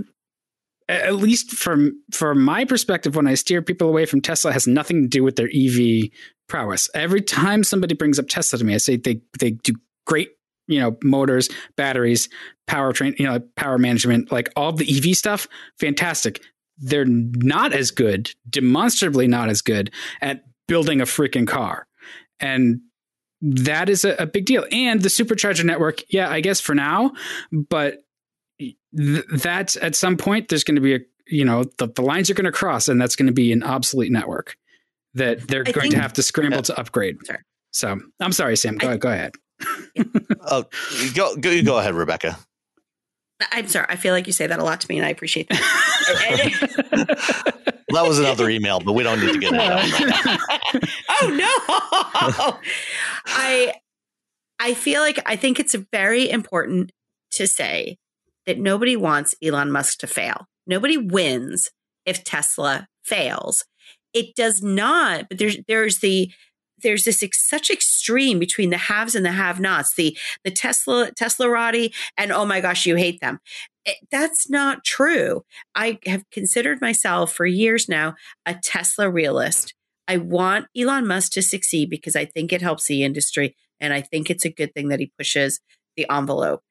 at least from from my perspective, when I steer people away from Tesla, has nothing to do with their EV prowess. Every time somebody brings up Tesla to me, I say they they do great, you know, motors, batteries, powertrain, you know, power management, like all the EV stuff, fantastic they're not as good, demonstrably not as good at building a freaking car. And that is a, a big deal. And the supercharger network, yeah, I guess for now, but th- that's at some point there's going to be a, you know, the, the lines are going to cross and that's going to be an obsolete network that they're I going think, to have to scramble uh, to upgrade. Sorry. So I'm sorry, Sam. Go, I, go ahead. <laughs> oh, go, go, go ahead, Rebecca. I'm sorry. I feel like you say that a lot to me, and I appreciate that. <laughs> that was another email, but we don't need to get into that. <laughs> oh no! <laughs> I I feel like I think it's very important to say that nobody wants Elon Musk to fail. Nobody wins if Tesla fails. It does not, but there's there's the there's this ex- such extreme between the haves and the have-nots. The the Tesla Teslarati and oh my gosh, you hate them. It, that's not true. I have considered myself for years now a Tesla realist. I want Elon Musk to succeed because I think it helps the industry and I think it's a good thing that he pushes the envelope.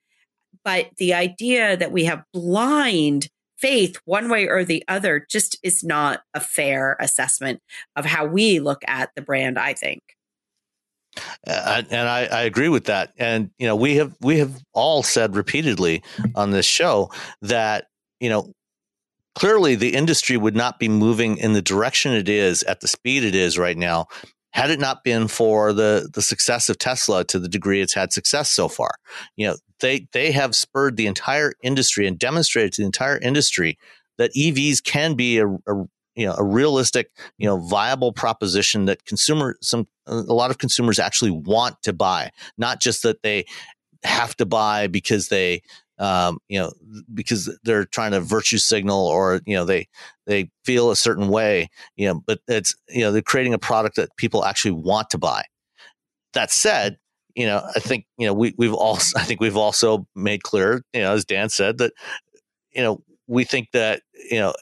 But the idea that we have blind faith one way or the other just is not a fair assessment of how we look at the brand i think uh, and I, I, agree with that and you know we have we have all said repeatedly on this show that you know clearly the industry would not be moving in the direction it is at the speed it is right now had it not been for the the success of Tesla to the degree it's had success so far. You know, they they have spurred the entire industry and demonstrated to the entire industry that EVs can be a, a you know a realistic you know viable proposition that consumer some a lot of consumers actually want to buy not just that they have to buy because they um, you know because they're trying to virtue signal or you know they they feel a certain way you know but it's you know they're creating a product that people actually want to buy that said you know i think you know we, we've also i think we've also made clear you know as dan said that you know we think that you know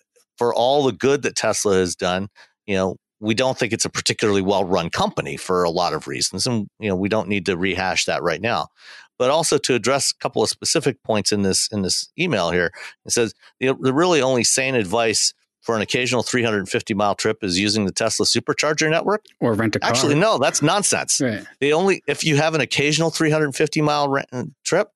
for all the good that Tesla has done, you know, we don't think it's a particularly well run company for a lot of reasons. And, you know, we don't need to rehash that right now. But also to address a couple of specific points in this in this email here, it says the really only sane advice for an occasional 350 mile trip is using the Tesla supercharger network or rent a car. Actually, no, that's nonsense. Right. The only if you have an occasional 350 mile rent, uh, trip,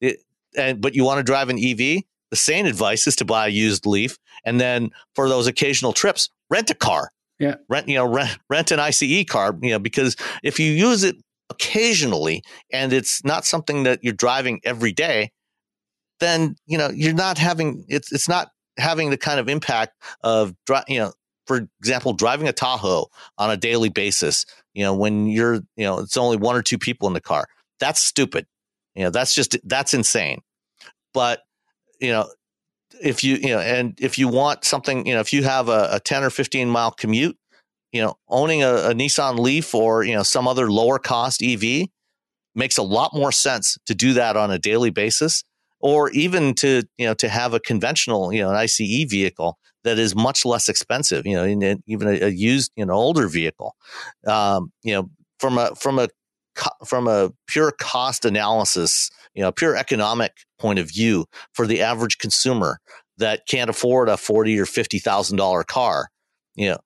it, and but you want to drive an EV, the sane advice is to buy a used Leaf, and then for those occasional trips, rent a car. Yeah, rent you know rent rent an ICE car. You know because if you use it occasionally and it's not something that you're driving every day, then you know you're not having it's it's not having the kind of impact of you know for example driving a Tahoe on a daily basis. You know when you're you know it's only one or two people in the car. That's stupid. You know that's just that's insane. But you know, if you, you know, and if you want something, you know, if you have a, a 10 or 15 mile commute, you know, owning a, a Nissan Leaf or, you know, some other lower cost EV makes a lot more sense to do that on a daily basis or even to, you know, to have a conventional, you know, an ICE vehicle that is much less expensive, you know, even a, a, used, you know, older vehicle. Um, you know, from a, from a, from a pure cost analysis you know, pure economic point of view for the average consumer that can't afford a forty or fifty thousand dollar car, you know,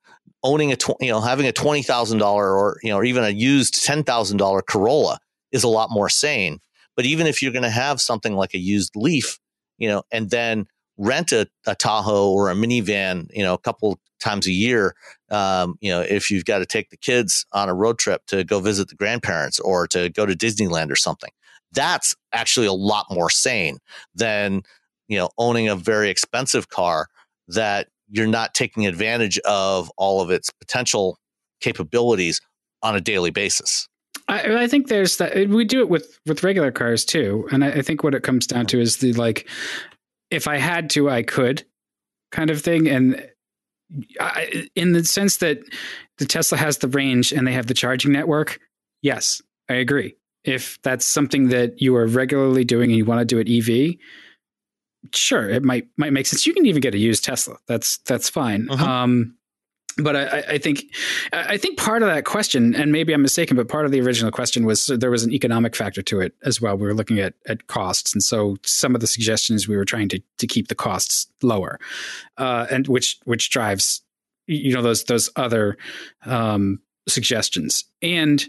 owning a tw- you know having a twenty thousand dollar or you know even a used ten thousand dollar Corolla is a lot more sane. But even if you're going to have something like a used Leaf, you know, and then rent a, a Tahoe or a minivan, you know, a couple times a year, um, you know, if you've got to take the kids on a road trip to go visit the grandparents or to go to Disneyland or something, that's actually a lot more sane than you know owning a very expensive car that you're not taking advantage of all of its potential capabilities on a daily basis. I, I, think there's that we do it with with regular cars too, and I, I, think what it comes down to is the like, if I had to, I could, kind of thing, and I, in the sense that the Tesla has the range and they have the charging network. Yes, I agree if that's something that you are regularly doing and you want to do it EV, sure, it might might make sense. You can even get a used Tesla. That's that's fine. Uh-huh. Um, but I, I, think I think part of that question, and maybe I'm mistaken, but part of the original question was there was an economic factor to it as well. We were looking at at costs, and so some of the suggestions we were trying to to keep the costs lower, uh, and which which drives you know those those other um, suggestions and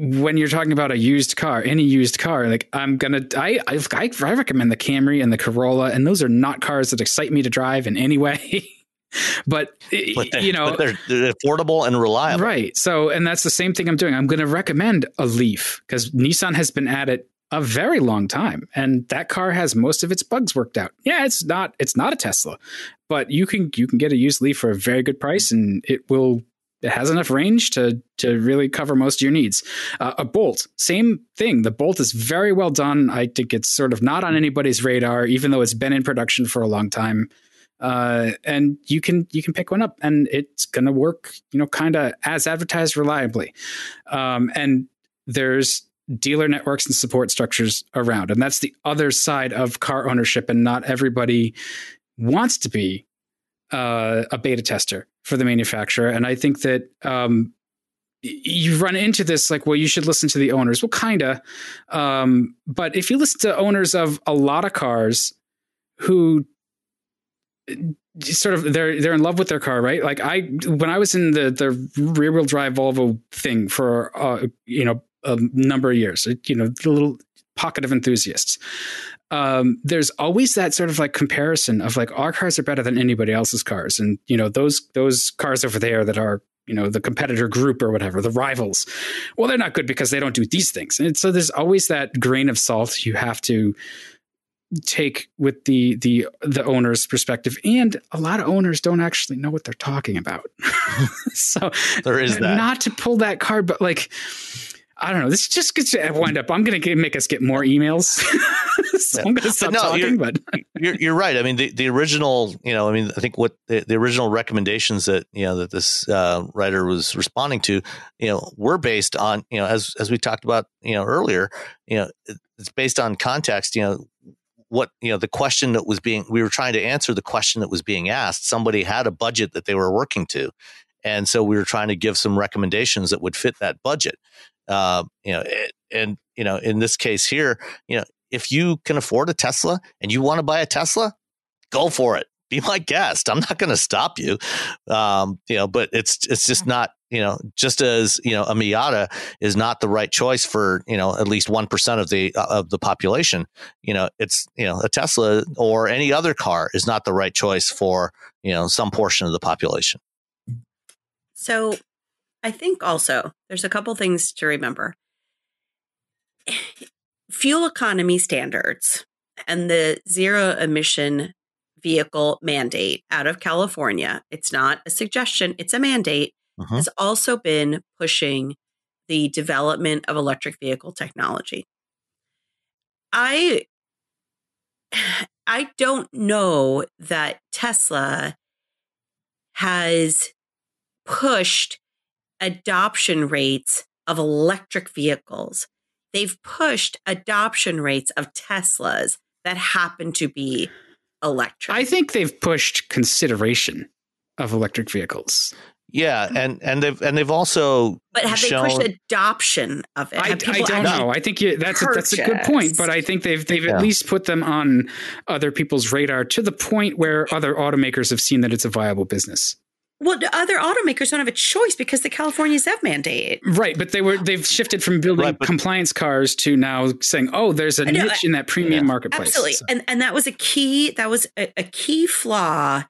when you're talking about a used car, any used car, like I'm gonna, I, I, I recommend the Camry and the Corolla, and those are not cars that excite me to drive in any way. <laughs> but, but they, you know, but they're, they're, affordable and reliable, right? So, and that's the same thing I'm doing. I'm to recommend a Leaf because Nissan has been at it a very long time, and that car has most of its bugs worked out. Yeah, it's not, it's not a Tesla, but you can you can get a used Leaf for a very good price, and it will it has enough range to to really cover most of your needs. Uh, a Bolt, same thing. The Bolt is very well done. I think it's sort of not on anybody's radar, even though it's been in production for a long time. Uh, and you can you can pick one up, and it's going to work, you know, kind of as advertised, reliably. Um, and there's dealer networks and support structures around, and that's the other side of car ownership. And not everybody wants to be uh, a beta tester for the manufacturer. And I think that um, you run into this like, well, you should listen to the owners. Well, kinda. Um, but if you listen to owners of a lot of cars who uh, sort of they're they're in love with their car, right? Like I when I was in the the rear wheel drive Volvo thing for uh, you know a number of years, you know, the little pocket of enthusiasts um, there's always that sort of like comparison of like our cars are better than anybody else's cars, and you know those those cars over there that are you know the competitor group or whatever the rivals well they're not good because they don't do these things. And so there's always that grain of salt you have to take with the the the owner's perspective. And a lot of owners don't actually know what they're talking about. <laughs> So there is that. not to pull that card but like I don't know. This just gets to wind up. I'm going to make us get more emails. <laughs> so I'm going to stop but no, talking. You're, but you're, you're right. I mean, the, the original, you know, I mean, I think what the, the original recommendations that you know that this uh, writer was responding to, you know, were based on you know as as we talked about you know earlier, you know, it's based on context. You know, what you know the question that was being we were trying to answer the question that was being asked. Somebody had a budget that they were working to. And so we were trying to give some recommendations that would fit that budget. Uh, you know, and you know, in this case here, you know, if you can afford a Tesla and you want to buy a Tesla, go for it. Be my guest. I'm not going to stop you. Um, you know, but it's it's just not you know just as you know a Miata is not the right choice for you know at least one percent of the uh, of the population. You know, it's you know a Tesla or any other car is not the right choice for you know some portion of the population. So I think also there's a couple things to remember. <sighs> Fuel economy standards and the zero emission vehicle mandate out of California, it's not a suggestion, it's a mandate, uh-huh. has also been pushing the development of electric vehicle technology. I <sighs> I don't know that Tesla has pushed adoption rates of electric vehicles. They've pushed adoption rates of Teslas that happen to be electric. I think they've pushed consideration of electric vehicles. Yeah, hmm. and and they've and they've also but have shown, they pushed adoption of it? I, I, don't know. I think you, that's a, that's a good point, but I think they've they've yeah. at least put them on other people's radar to the point where other automakers have seen that it's a viable business. Well, other automakers don't have a choice because the California ZEV mandate. Right, but they were they've shifted from building right, compliance cars to now saying, "Oh, there's a know, niche in that premium yeah. marketplace." Absolutely, so. and and that was a key that was a, a key flaw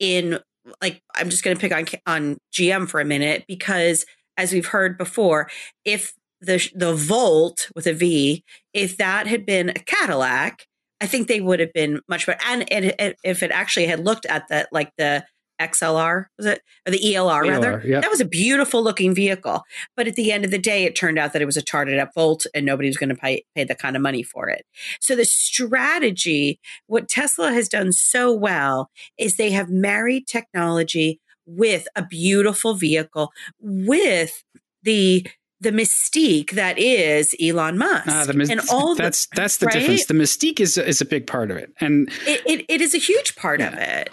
in like I'm just going to pick on on GM for a minute because as we've heard before, if the the Volt with a V, if that had been a Cadillac, I think they would have been much better. And, and if it actually had looked at that like the XLR was it or the ELR, ELR rather? Yep. That was a beautiful looking vehicle, but at the end of the day, it turned out that it was a tarted up Volt, and nobody was going to pay pay the kind of money for it. So the strategy, what Tesla has done so well, is they have married technology with a beautiful vehicle with the the mystique that is Elon Musk. Ah, the, and all that's the, that's the right? difference. The mystique is is a big part of it, and it, it, it is a huge part yeah. of it.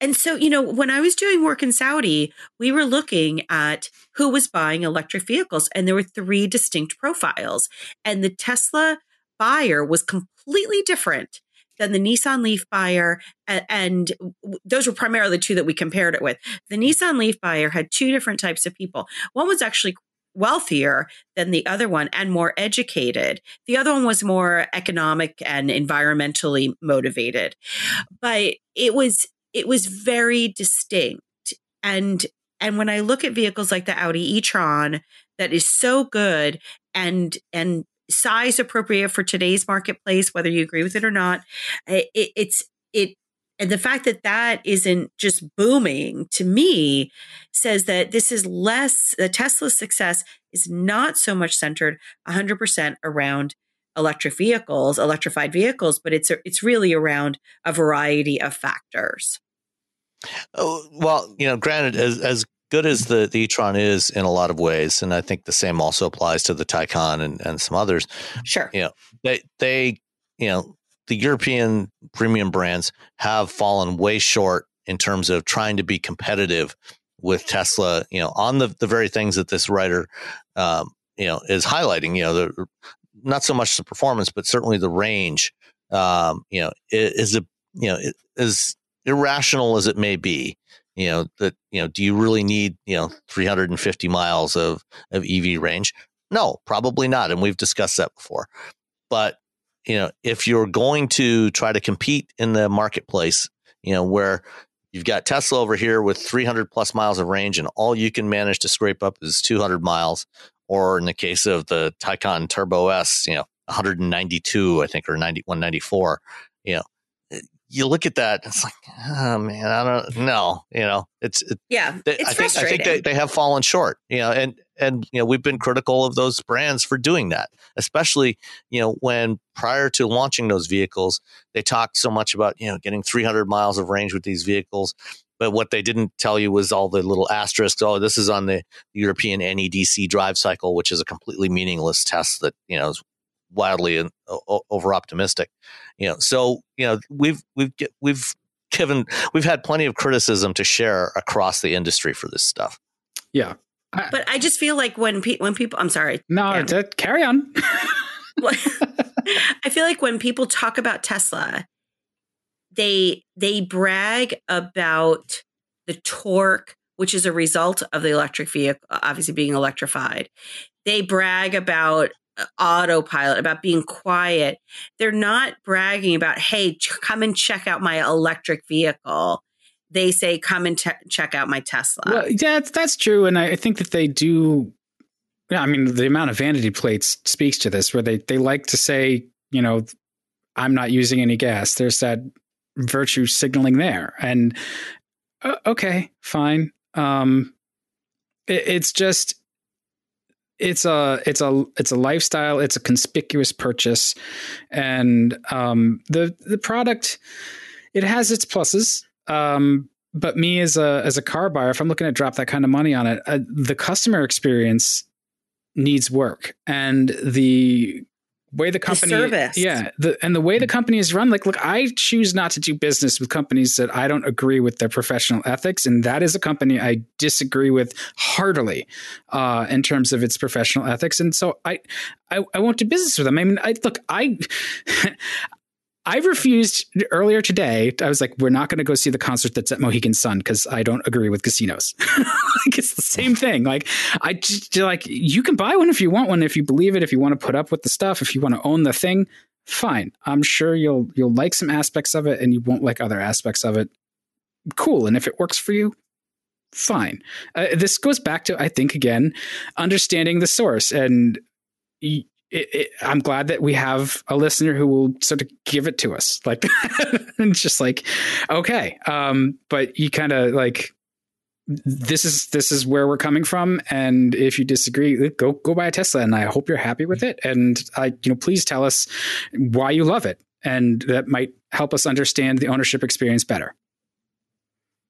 And so, you know, when I was doing work in Saudi, we were looking at who was buying electric vehicles, and there were three distinct profiles. And the Tesla buyer was completely different than the Nissan Leaf buyer. And, those were primarily the two that we compared it with. The Nissan Leaf buyer had two different types of people. One was actually wealthier than the other one and more educated. The other one was more economic and environmentally motivated. But it was it was very distinct. And and when I look at vehicles like the Audi e-tron that is so good and and size appropriate for today's marketplace, whether you agree with it or not, it, it's it and the fact that that isn't just booming to me says that this is less the Tesla success is not so much centered 100% around electric vehicles, electrified vehicles, but it's it's really around a variety of factors. Oh, well, you know, granted, as as good as the the e-tron is in a lot of ways, and I think the same also applies to the Taycan and, and some others. Sure. You know, they they you know the European premium brands have fallen way short in terms of trying to be competitive with Tesla. You know, on the the very things that this writer, um, you know, is highlighting. You know, the not so much the performance, but certainly the range. Um, you know, is a you know as irrational as it may be, you know, that, you know, do you really need, you know, 350 miles of, of EV range? No, probably not. And we've discussed that before. But, you know, if you're going to try to compete in the marketplace, you know, where you've got Tesla over here with 300 plus miles of range, and all you can manage to scrape up is 200 miles. Or in the case of the Taycan Turbo S, you know, 192, I think, or 90, 194. You know, you look at that, it's like, oh man, I don't know. You know, it's it, yeah, they, it's I think I think they, they have fallen short. You know, and and you know we've been critical of those brands for doing that, especially you know when prior to launching those vehicles, they talked so much about you know getting 300 miles of range with these vehicles. But what they didn't tell you was all the little asterisks. Oh, this is on the European NEDC drive cycle, which is a completely meaningless test that you know is wildly and over optimistic. You know, so you know we've we've we've given we've had plenty of criticism to share across the industry for this stuff. Yeah, I, but I just feel like when pe- when people, I'm sorry, no, yeah. carry on. <laughs> <laughs> <laughs> I feel like when people talk about Tesla, they they brag about the torque, which is a result of the electric vehicle obviously being electrified. They brag about uh, autopilot, about being quiet. They're not bragging about, hey, ch- come and check out my electric vehicle. They say, come and te- check out my Tesla. Well, yeah, that's, true. And I think that they do. Yeah, I mean, the amount of vanity plates speaks to this, where they, they like to say, you know, I'm not using any gas. There's that virtue signaling there. And uh, okay, fine. Um, it, it's just it's a it's a it's a lifestyle it's a conspicuous purchase and um, the the product it has its pluses um, but me as a as a car buyer if i'm looking to drop that kind of money on it uh, the customer experience needs work and the way the company the service. yeah the, and the way the company is run like look i choose not to do business with companies that i don't agree with their professional ethics and that is a company i disagree with heartily uh, in terms of its professional ethics and so i i, I won't do business with them i mean I, look i <laughs> I refused earlier today. I was like, we're not going to go see the concert that's at Mohegan Sun because I don't agree with casinos. <laughs> like it's the same thing. Like I just like you can buy one if you want one, if you believe it, if you want to put up with the stuff, if you want to own the thing, fine. I'm sure you'll you'll like some aspects of it and you won't like other aspects of it. Cool. And if it works for you, fine. Uh, this goes back to I think again understanding the source and it, it, I'm glad that we have a listener who will sort of give it to us, like, <laughs> and just like, okay, um, but you kind of like, this is this is where we're coming from, and if you disagree, go go buy a Tesla, and I hope you're happy with it, and I, you know, please tell us why you love it, and that might help us understand the ownership experience better.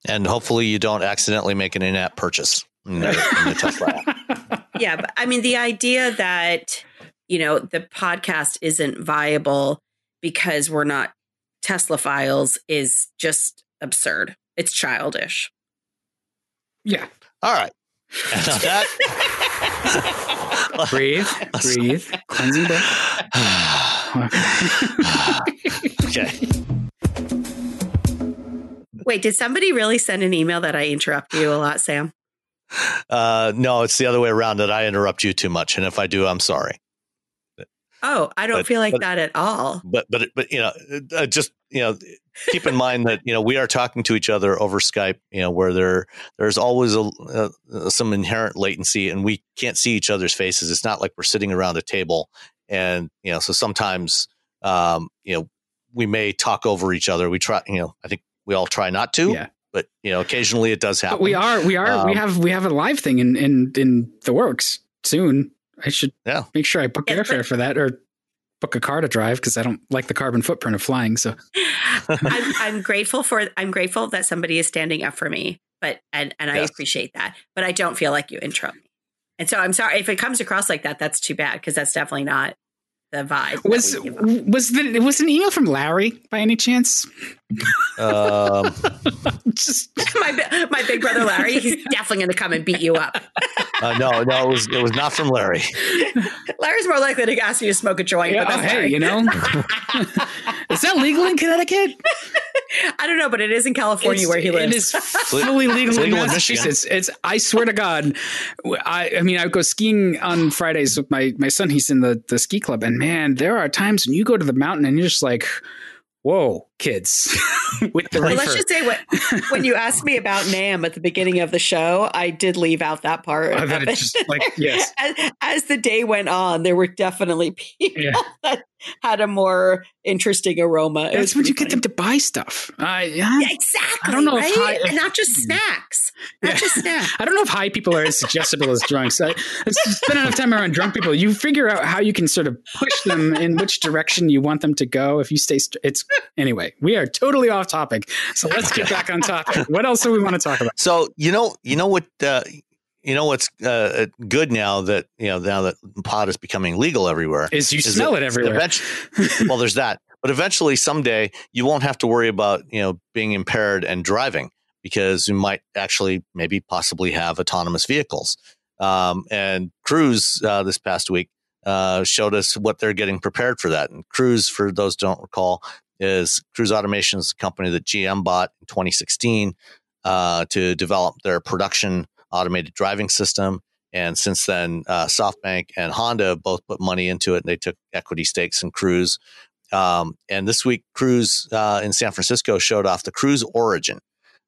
And hopefully, you don't accidentally make an in-app purchase in the, in the Tesla. <laughs> yeah, but I mean, the idea that you know, the podcast isn't viable because we're not Teslaphiles is just absurd. It's childish. Yeah. All right. that, <laughs> breathe, breathe, cleansing breath. <sighs> okay. Wait, did somebody really send an email that I interrupt you a lot, Sam? Uh, no, it's the other way around that I interrupt you too much. And if I do, I'm sorry. Oh, I don't but, feel like but, that at all. But but but you know, uh, just you know, keep in mind that you know we are talking to each other over Skype. You know, where there there's always a, uh, some inherent latency, and we can't see each other's faces. It's not like we're sitting around a table, and you know, so sometimes um, you know we may talk over each other. We try, you know, I think we all try not to. Yeah. But you know, occasionally it does happen. But we are, we are, um, we have, we have a live thing in in in the works soon. I should yeah. make sure I book airfare for that or book a car to drive because I don't like the carbon footprint of flying. So <laughs> I'm, I'm, grateful for I'm grateful that somebody is standing up for me, but and and yes. I appreciate that. But I don't feel like you intro me, and so I'm sorry if it comes across like that. That's too bad because that's definitely not the vibe. Was was the was an email from Larry by any chance? Um, Just <laughs> my my big brother Larry. He's <laughs> definitely going to come and beat you up. Uh, no, no, it was it was not from Larry. <laughs> Larry's more likely to ask you to smoke a joint. Yeah, but oh, hey, you know, is that legal in Connecticut? I don't know, but it is in California it's, where he lives. It is fully legal, it's legal in Massachusetts. It's I swear to God, I I mean I go skiing on Fridays with my my son. He's in the the ski club, and man, there are times when you go to the mountain and you're just like, whoa kids <laughs> with the Well, let's just say what, when you asked me about NAMM at the beginning of the show, I did leave out that part. I bet of it it. just, like, yes. as, as the day went on, there were definitely people Yeah. <laughs> that had a more interesting aroma. It That's when you pretty get them to buy stuff. I yeah. Yeah, exactly. I don't know if right? high- and not just hmm. snacks. Not Yeah. just snacks. <laughs> I don't know if high people are as suggestible as drunks. I, spend enough time around drunk people. You figure out how you can sort of push them in which direction you want them to go. If you stay, st- it's anyway. We are totally off topic, so let's get back on topic. <laughs> What else do we want to talk about? So you know, you know what, uh, you know what's uh, good now that you know now that pot is becoming legal everywhere. Is you is smell that it everywhere? well, there's that, but eventually someday you won't have to worry about you know being impaired and driving because you might actually maybe possibly have autonomous vehicles. Um, and Cruise uh, this past week uh, showed us what they're getting prepared for that. And Cruise, for those don't recall, is Cruise Automation is the company that GM bought in 2016 uh, to develop their production automated driving system. And since then, uh, SoftBank and Honda both put money into it, and they took equity stakes in Cruise. Um, and this week, Cruise uh, in San Francisco showed off the Cruise Origin.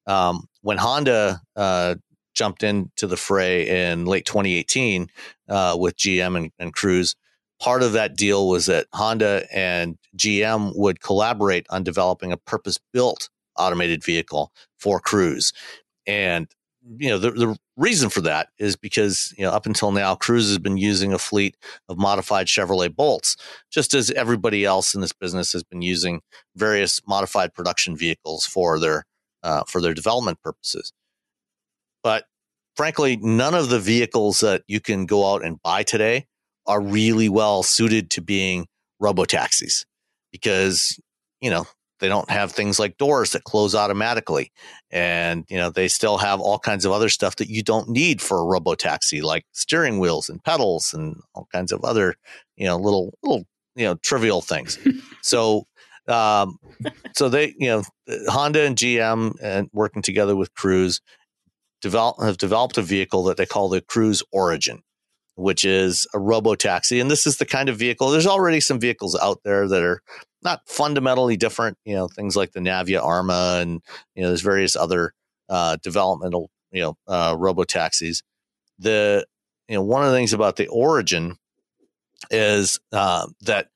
Um, when Honda uh, jumped into the fray in late 2018 uh, with GM and, and Cruise, part of that deal was that Honda and GM would collaborate on developing a purpose built automated vehicle for Cruise. And you know the, the reason for that is because you know up until now Cruise has been using a fleet of modified Chevrolet Bolts just as everybody else in this business has been using various modified production vehicles for their uh, for their development purposes but frankly none of the vehicles that you can go out and buy today are really well suited to being robo taxis because you know they don't have things like doors that close automatically. And you know they still have all kinds of other stuff that you don't need for a robo taxi like steering wheels and pedals and all kinds of other you know little little you know trivial things. <laughs> So um so they you know honda and gm and working together with cruise develop have developed a vehicle that they call the cruise origin which is a robo taxi and this is the kind of vehicle there's already some vehicles out there that are not fundamentally different you know things like the Navya Arma and you know there's various other uh, developmental you know uh, robo taxis the you know one of the things about the origin is uh, that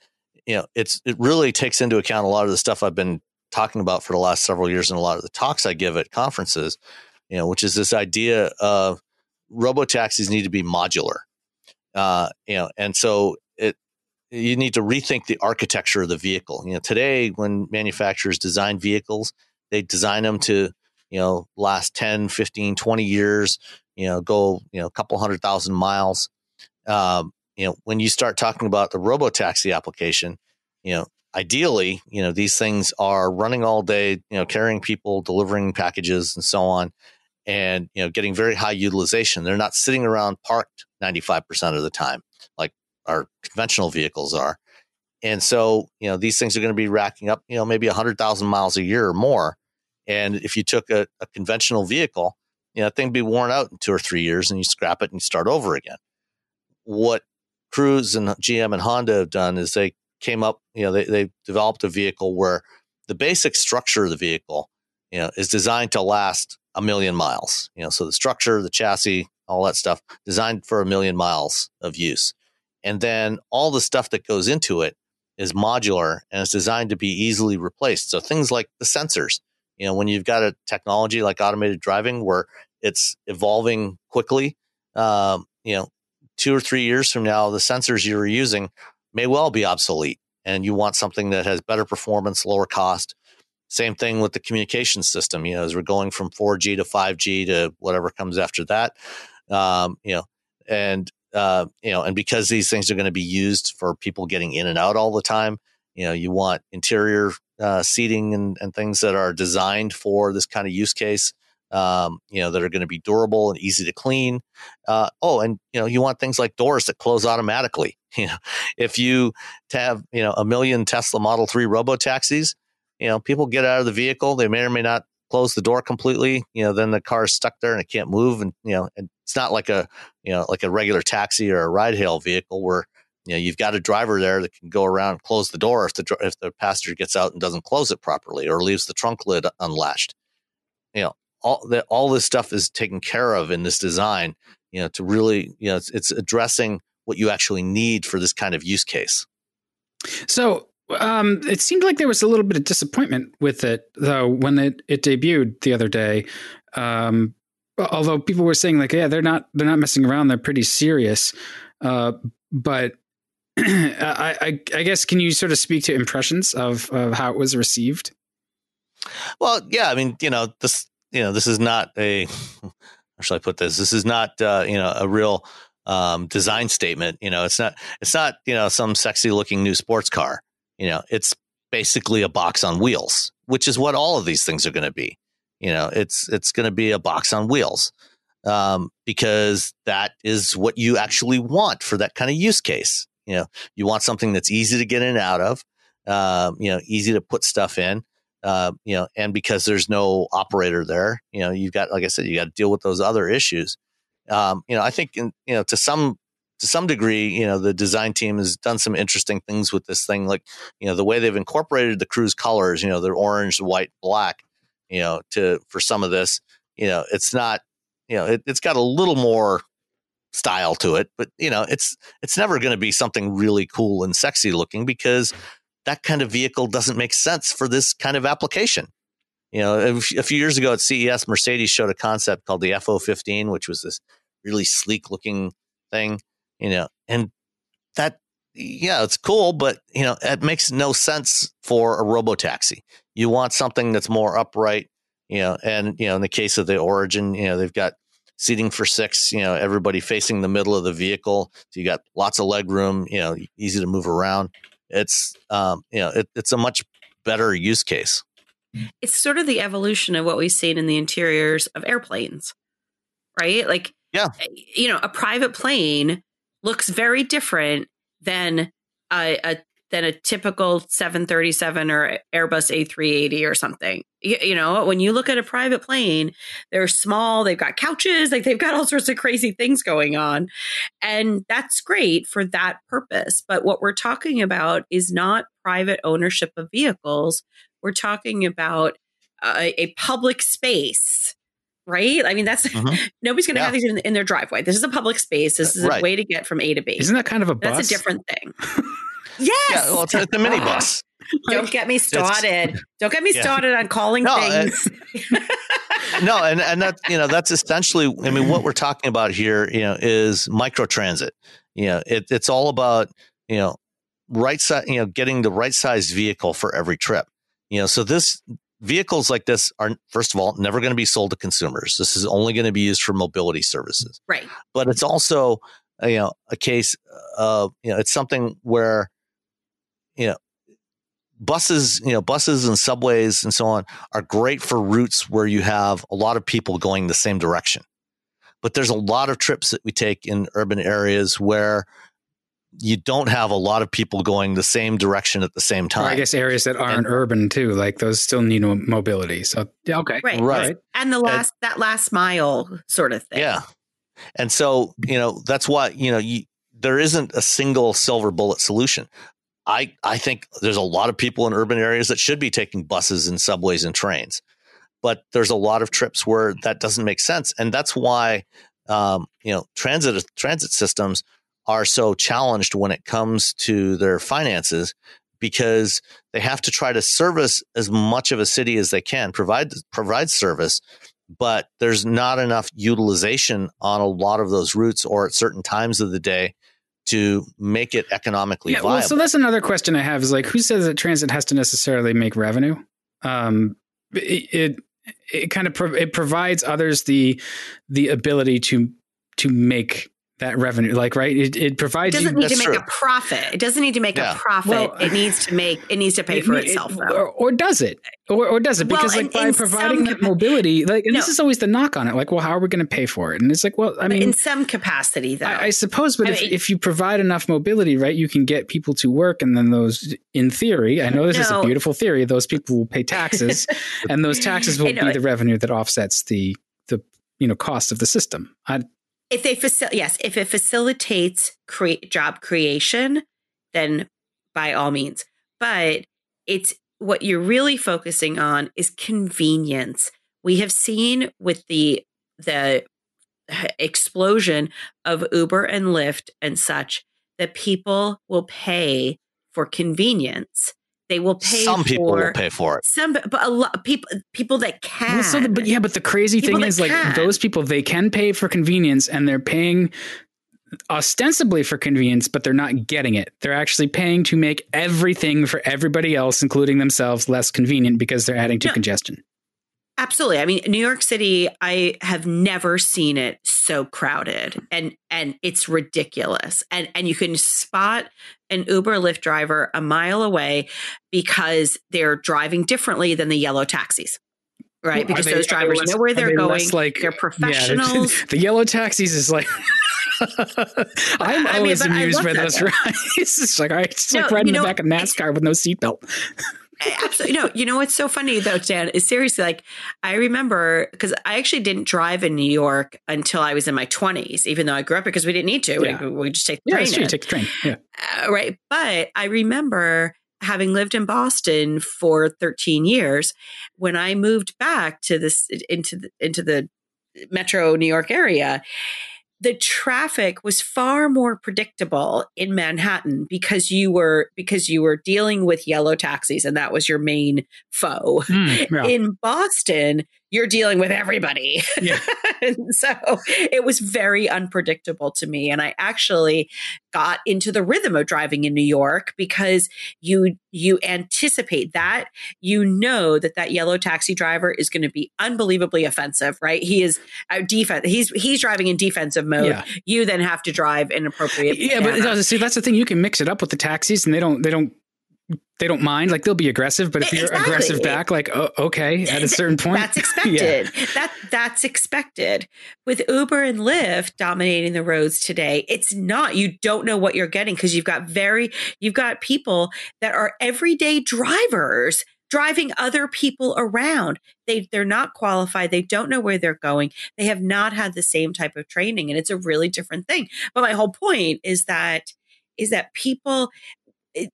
you know it's it really takes into account a lot of the stuff I've been talking about for the last several years and a lot of the talks I give at conferences, you know, which is this idea of robo taxis need to be modular, uh, you know, and so it you need to rethink the architecture of the vehicle. You know, today when manufacturers design vehicles, they design them to you know last 10 15 20 years you know go you know a couple hundred thousand miles um, you know when you start talking about the robo taxi application you know ideally you know these things are running all day you know carrying people delivering packages and so on and you know getting very high utilization they're not sitting around parked 95% of the time like our conventional vehicles are. And so you know these things are going to be racking up you know maybe 100000 miles a year or more. And if you took a, a conventional vehicle you know that thing would be worn out in two or three years and you scrap it and start over again. What cruise and gm and honda have done is they came up you know they, they developed a vehicle where the basic structure of the vehicle you know is designed to last a million miles. You know so the structure the chassis all that stuff designed for a million miles of use. And then all the stuff that goes into it is modular and it's designed to be easily replaced. So things like the sensors you know when you've got a technology like automated driving where it's evolving quickly um, you know two or three years from now the sensors you're using may well be obsolete and you want something that has better performance lower cost. Same thing with the communication system you know as we're going from 4g to 5g to whatever comes after that um, you know and uh, you know and because these things are going to be used for people getting in and out all the time you know you want interior uh, seating and, and things that are designed for this kind of use case um, you know that are going to be durable and easy to clean uh, oh and you know you want things like doors that close automatically. <laughs> You know if you have you know a million tesla model 3 robo taxis you know people get out of the vehicle they may or may not close the door completely you know then the car is stuck there and it can't move and you know and it's not like a you know like a regular taxi or a ride hail vehicle where you know you've got a driver there that can go around and close the door if the if the passenger gets out and doesn't close it properly or leaves the trunk lid unlatched. You know all that all this stuff is taken care of in this design you know to really you know it's, it's addressing what you actually need for this kind of use case. So um, it seemed like there was a little bit of disappointment with it though when it, it debuted the other day um, although people were saying like yeah they're not they're not messing around they're pretty serious uh, but <clears throat> I, I, I, guess can you sort of speak to impressions of, of how it was received? Well, yeah, I mean, you know, this you know, this is not a <laughs> how shall I put this? This is not uh, you know a real um, design statement. You know, it's not it's not you know some sexy looking new sports car. You know, it's basically a box on wheels, which is what all of these things are going to be. You know, it's it's going to be a box on wheels um, because that is what you actually want for that kind of use case. You know, you want something that's easy to get in and out of, um, you know, easy to put stuff in, uh, you know, and because there's no operator there, you know, you've got, like I said, you got to deal with those other issues. Um, you know, I think, in, you know, to some to some degree, you know, the design team has done some interesting things with this thing, like you know, the way they've incorporated the cruise colors, you know, they're orange, white, black, you know, to for some of this, you know, it's not, you know, it, it's got a little more style to it, but you know, it's it's never going to be something really cool and sexy looking because that kind of vehicle doesn't make sense for this kind of application. You know, a, few years ago at CES, Mercedes showed a concept called the FO15, which was this really sleek looking thing. You know, and that yeah, it's cool, but you know, it makes no sense for a robo taxi. You want something that's more upright, you know, and you know, in the case of the Origin, you know, they've got seating for six, you know, everybody facing the middle of the vehicle. So you got lots of leg room, you know, easy to move around. It's, um, you know, it, it's a much better use case. It's sort of the evolution of what we've seen in the interiors of airplanes, right? Like, yeah, eh, you know, a private plane looks very different than a, a than a typical 737 or Airbus A380 or something. You, you, know, when you look at a private plane, they're small, they've got couches, like they've got all sorts of crazy things going on. And that's great for that purpose. But what we're talking about is not private ownership of vehicles. We're talking about a, a public space right? I mean, that's <laughs> mm-hmm. nobody's going to yeah. have these in, in, their driveway. This is a public space. This is right. a way to get from A to B. Isn't that kind of a bus? That's a different thing. <laughs> Yes. Yeah, well, it's, it's a minibus. <laughs> Don't get me started. Don't get me yeah. started on calling no, things. no, and and that you know that's essentially. I mean, what we're talking about here, you know, is microtransit. You know, it, it's all about you know right side, you know, getting the right sized vehicle for every trip. You know, so this vehicles like this are first of all never going to be sold to consumers. This is only going to be used for mobility services. Right. But it's also you know a case of you know it's something where you know, buses, you know, buses and subways and so on are great for routes where you have a lot of people going the same direction. But there's a lot of trips that we take in urban areas where you don't have a lot of people going the same direction at the same time. Or I guess areas that aren't and, urban too, like those still need mobility. So yeah, okay, right, right, and the last and, that last mile sort of thing. Yeah, and so you know that's why you know you, there isn't a single silver bullet solution. I I think there's a lot of people in urban areas that should be taking buses and subways and trains, but there's a lot of trips where that doesn't make sense, and that's why um, you know transit transit systems are so challenged when it comes to their finances because they have to try to service as much of a city as they can provide provide service but there's not enough utilization on a lot of those routes or at certain times of the day to make it economically yeah, viable. Well, so that's another question I have is like, who says that transit has to necessarily make revenue? Um, it, it, it kind of pro- it provides others the the ability to to make that revenue like right? It, it provides it doesn't you, need to make true. a profit. It doesn't need to make yeah. a profit. Well, it needs to make it needs to pay it, for itself it, or, or, does it? Or, or does it? Because well, like by providing that mobility like and no. this is always the knock on it like well how are we going to pay for it? And it's like well i mean in some capacity though. I, I suppose but I if, mean, if you provide enough mobility right you can get people to work and then those in theory i know this no. is a beautiful theory those people will pay taxes <laughs> and those taxes will be the revenue that offsets the the you know cost of the system. I, if they facilitate, yes, if it facilitates create job creation, then by all means. But it's what you're really focusing on is convenience. We have seen with the the explosion of Uber and Lyft and such that people will pay for convenience. They will pay. For some people for, will pay for it. Some, but a lot people, people that can. Well, so the- but yeah, but the crazy People thing that is like those people they can pay for convenience and they're paying ostensibly for convenience, but they're not getting it. They're actually paying to make everything for everybody else, including themselves, less convenient because they're adding to No. congestion. Absolutely. I mean, New York City, I have never seen it so crowded and and it's ridiculous. And and you can spot an Uber Lyft driver a mile away because they're driving differently than the yellow taxis. Right? Because they- those drivers less- know where they're they going. like they're yeah, professionals. <laughs> the yellow taxis is like. <laughs> I'm I mean, always but amused by those though. rides. <laughs> It's like, all right, it's No, like riding you in the back of NASCAR with no seatbelt. Absolutely. No, you know what's so funny though, Dan, is seriously like I remember because I actually didn't drive in New York until I was in my 20s, even though I grew up because we didn't need to. Yeah. We, we just take the Yeah, train. true. Take the train. Yeah. Uh, right. But I remember having lived in Boston for 13 years when I moved back to this into the, into the metro New York area. The traffic was far more predictable in Manhattan because you were because you were dealing with yellow taxis and that was your main foe. Mm, yeah. In Boston, you're dealing with everybody. Yeah. <laughs> and so it was very unpredictable to me. And I actually got into the rhythm of driving in New York because you you anticipate that you know that that yellow taxi driver is going to be unbelievably offensive, right? He is uh, a defense. He's he's driving in defensive mode. Yeah. You then have to drive in appropriate. Yeah, but manner. no, see, that's the thing. You can mix it up with the taxis, and they don't, they don't, they don't mind. Like they'll be aggressive, but if you're Exactly. aggressive back, like oh, okay, at a certain point, That's <laughs> expected. That that's expected. With Uber and Lyft dominating the roads today, it's not. You don't know what you're getting because you've got very you've got people that are everyday drivers driving other people around. They they're not qualified. They don't know where they're going. They have not had the same type of training and it's a really different thing. But my whole point is that is that people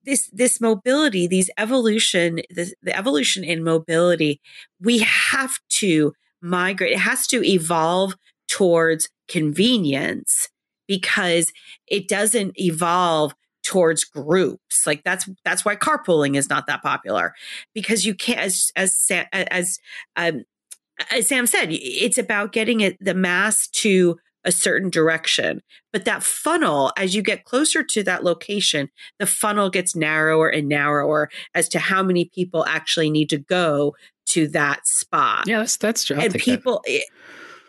this this mobility these evolution the evolution in mobility we have to migrate it has to evolve towards convenience because it doesn't evolve towards groups. Like that's that's why carpooling is not that popular because you can't as as as um as Sam said it's about getting it the mass to a certain direction. But that funnel as you get closer to that location the funnel gets narrower and narrower as to how many people actually need to go to that spot. Yeah, that's that's true. I'll and people eh,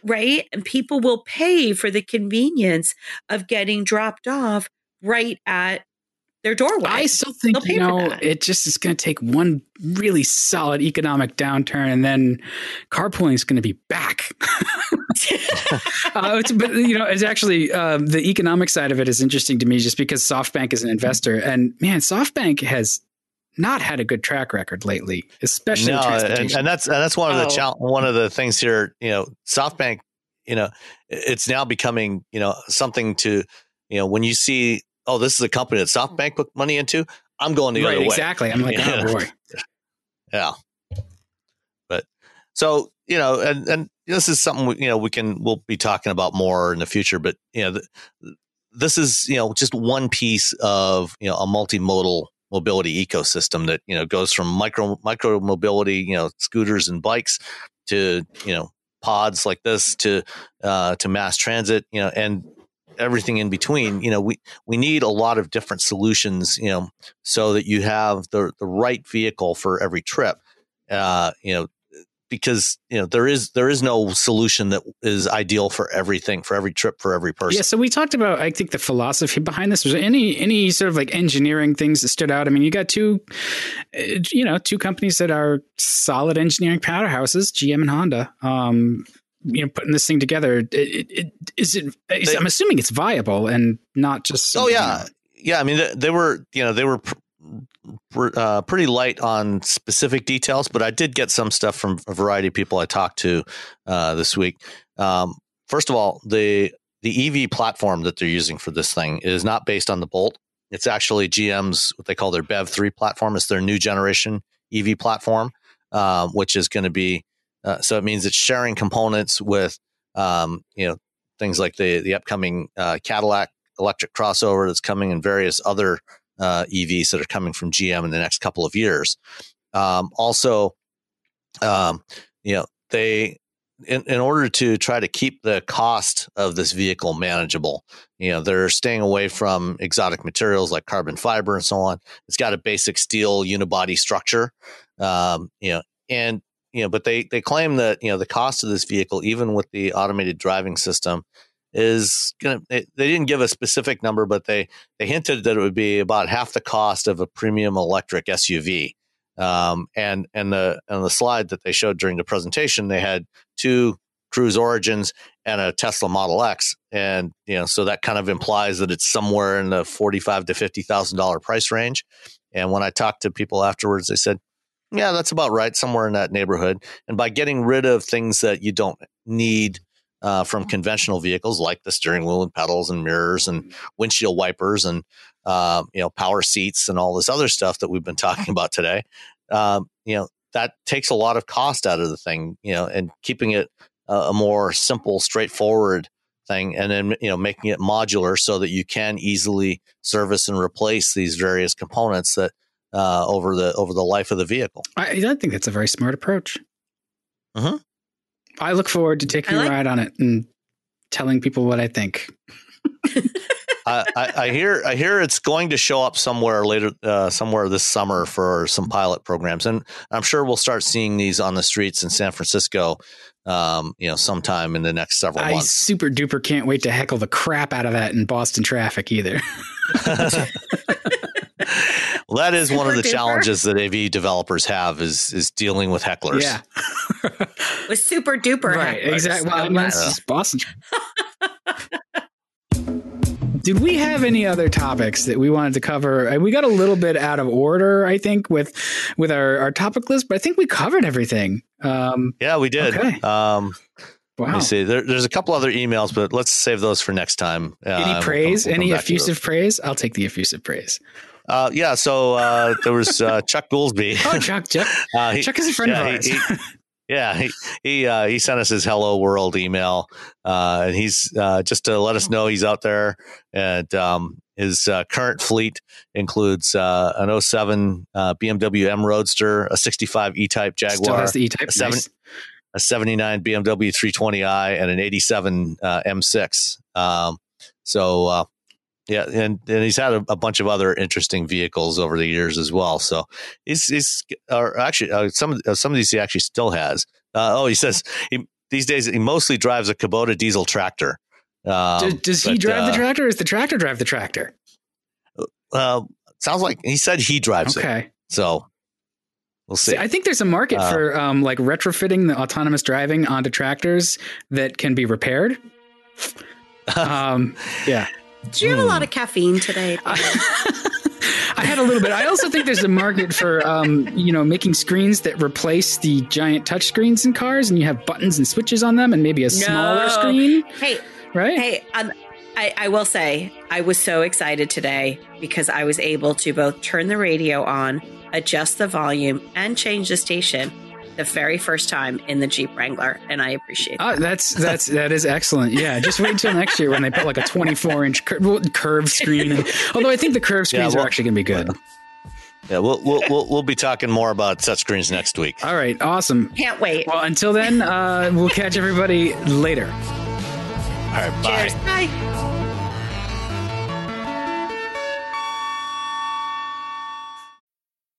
right? And people will pay for the convenience of getting dropped off right at their doorway I still think you know it just is going to take one really solid economic downturn, and then carpooling is going to be back. <laughs> uh, it's, but you know, it's actually um, the economic side of it is interesting to me, just because SoftBank is an investor, and man, SoftBank has not had a good track record lately, especially in no, and, and that's and that's one of the Oh. chal- one of the things here. You know, SoftBank. You know, it's now becoming you know something to you know when you see oh this is a company that SoftBank put money into. I'm going the right, other way. exactly. I'm like, Yeah. oh boy. <laughs> Yeah. But so, you know, and, and this is something, we, you know, we can, we'll be talking about more in the future, but, you know, th- this is, you know, just one piece of, you know, a multimodal mobility ecosystem that, you know, goes from micro, micro mobility, you know, scooters and bikes to, you know, pods like this to, uh, to mass transit, you know, and everything in between, you know, we, we need a lot of different solutions, you know, so that you have the, the right vehicle for every trip uh, you know, because you know there is there is no solution that is ideal for everything for every trip for every person. Yeah, so we talked about I think the philosophy behind this. Was there any any sort of like engineering things that stood out? I mean, you got two, uh, you know, two companies that are solid engineering powerhouses, GM and Honda. Um, you know, putting this thing together. It, it, it, is it? They- I'm assuming it's viable and not just. Oh you yeah, know, yeah. I mean, they, they were you know they were pr- uh, pretty light on specific details, but I did get some stuff from a variety of people I talked to uh, this week. Um, first of all, the the EV platform that they're using for this thing is not based on the Bolt. It's actually GM's what they call their BEV three platform. It's their new generation EV platform, um, which is going to be uh, so it means it's sharing components with um, you know things like the the upcoming uh, Cadillac electric crossover that's coming and various other uh, EVs that are coming from GM in the next couple of years. Um, also, um, you know they in, in order to try to keep the cost of this vehicle manageable, you know, they're staying away from exotic materials like carbon fiber and so on. It's got a basic steel unibody structure, um, you know, and you know, but they they claim that you know the cost of this vehicle, even with the automated driving system, is gonna. They, they didn't give a specific number, but they they hinted that it would be about half the cost of a premium electric SUV. Um, and and the and the slide that they showed during the presentation, they had two Cruise Origins and a Tesla Model X, and you know, so that kind of implies that it's somewhere in the forty-five to fifty thousand dollar price range. And when I talked to people afterwards, they said, "Yeah, that's about right, somewhere in that neighborhood." And by getting rid of things that you don't need uh, from conventional vehicles, like the steering wheel and pedals and mirrors and windshield wipers and uh, you know power seats and all this other stuff that we've been talking <laughs> about today, um, you know that takes a lot of cost out of the thing, you know, and keeping it a, a more simple, straightforward thing, and then you know making it modular so that you can easily service and replace these various components that uh, over the over the life of the vehicle. I, I think that's a very smart approach. Mm-hmm. I look forward to taking like- a ride on it and telling people what I think. I, I, hear I hear it's going to show up somewhere later, uh, somewhere this summer for some pilot programs, and I'm sure we'll start seeing these on the streets in San Francisco. Um, you know, sometime in the next several I months. I super duper can't wait to heckle the crap out of that in Boston traffic either. <laughs> <laughs> well, that is super one of the duper. challenges that AV developers have is is dealing with hecklers. Yeah, <laughs> with super duper. Right, hecklers. exactly. Well, I mean, yeah. Boston. Did we have any other topics that we wanted to cover? We got a little bit out of order, I think, with with our, our topic list, but I think we covered everything. Um, yeah, we did. Okay. Um, wow. Let me see. There, there's a couple other emails, but let's save those for next time. Any uh, praise? We'll come, we'll any effusive praise? I'll take the effusive praise. Uh, yeah, so uh, there was uh, Chuck Goolsby. <laughs> oh, Chuck, Chuck, <laughs> uh, he, Chuck is a friend yeah, of ours. He, he, yeah, he he uh, he sent us his hello world email, uh, and he's uh, just to let us know he's out there. And um, his uh, current fleet includes uh, an 07 uh, BMW M Roadster, a 65 E-Type Jaguar, Still has the E-Type, a, seven, nice. a 79 BMW 320i, and an 87 M6. Um, so yeah, and, and he's had a, a, bunch of other interesting vehicles over the years as well. So he's he's or actually uh, some uh, some of these he actually still has. Uh, oh, he says he, these days he mostly drives a Kubota diesel tractor. Um, does, does but, he drive the uh, tractor? or Is the tractor drive the tractor? Uh, sounds like he said he drives okay. it. Okay, so we'll see. see. I think there's a market uh, for um, like retrofitting the autonomous driving onto tractors that can be repaired. <laughs> um, yeah. Do you have mm. a lot of caffeine today? <laughs> I had a little bit. I also think there's a market for, um, you know, making screens that replace the giant touch screens in cars, and you have buttons and switches on them, and maybe a no. smaller screen. Hey, right? Hey, um, I, I will say I was so excited today because I was able to both turn the radio on, adjust the volume, and change the station the very first time in the Jeep Wrangler, and I appreciate ah, that. Uh, that's that's that is excellent. Yeah, just wait until next year when they put like a 24 inch cur- curved screen. And, although I think the curved screens yeah, well, are actually going to be good. Yeah, we'll, we'll we'll we'll be talking more about touch screens next week. All right, awesome. Can't wait. Well, until then, uh, we'll catch everybody later. All right, bye. Cheers. Bye.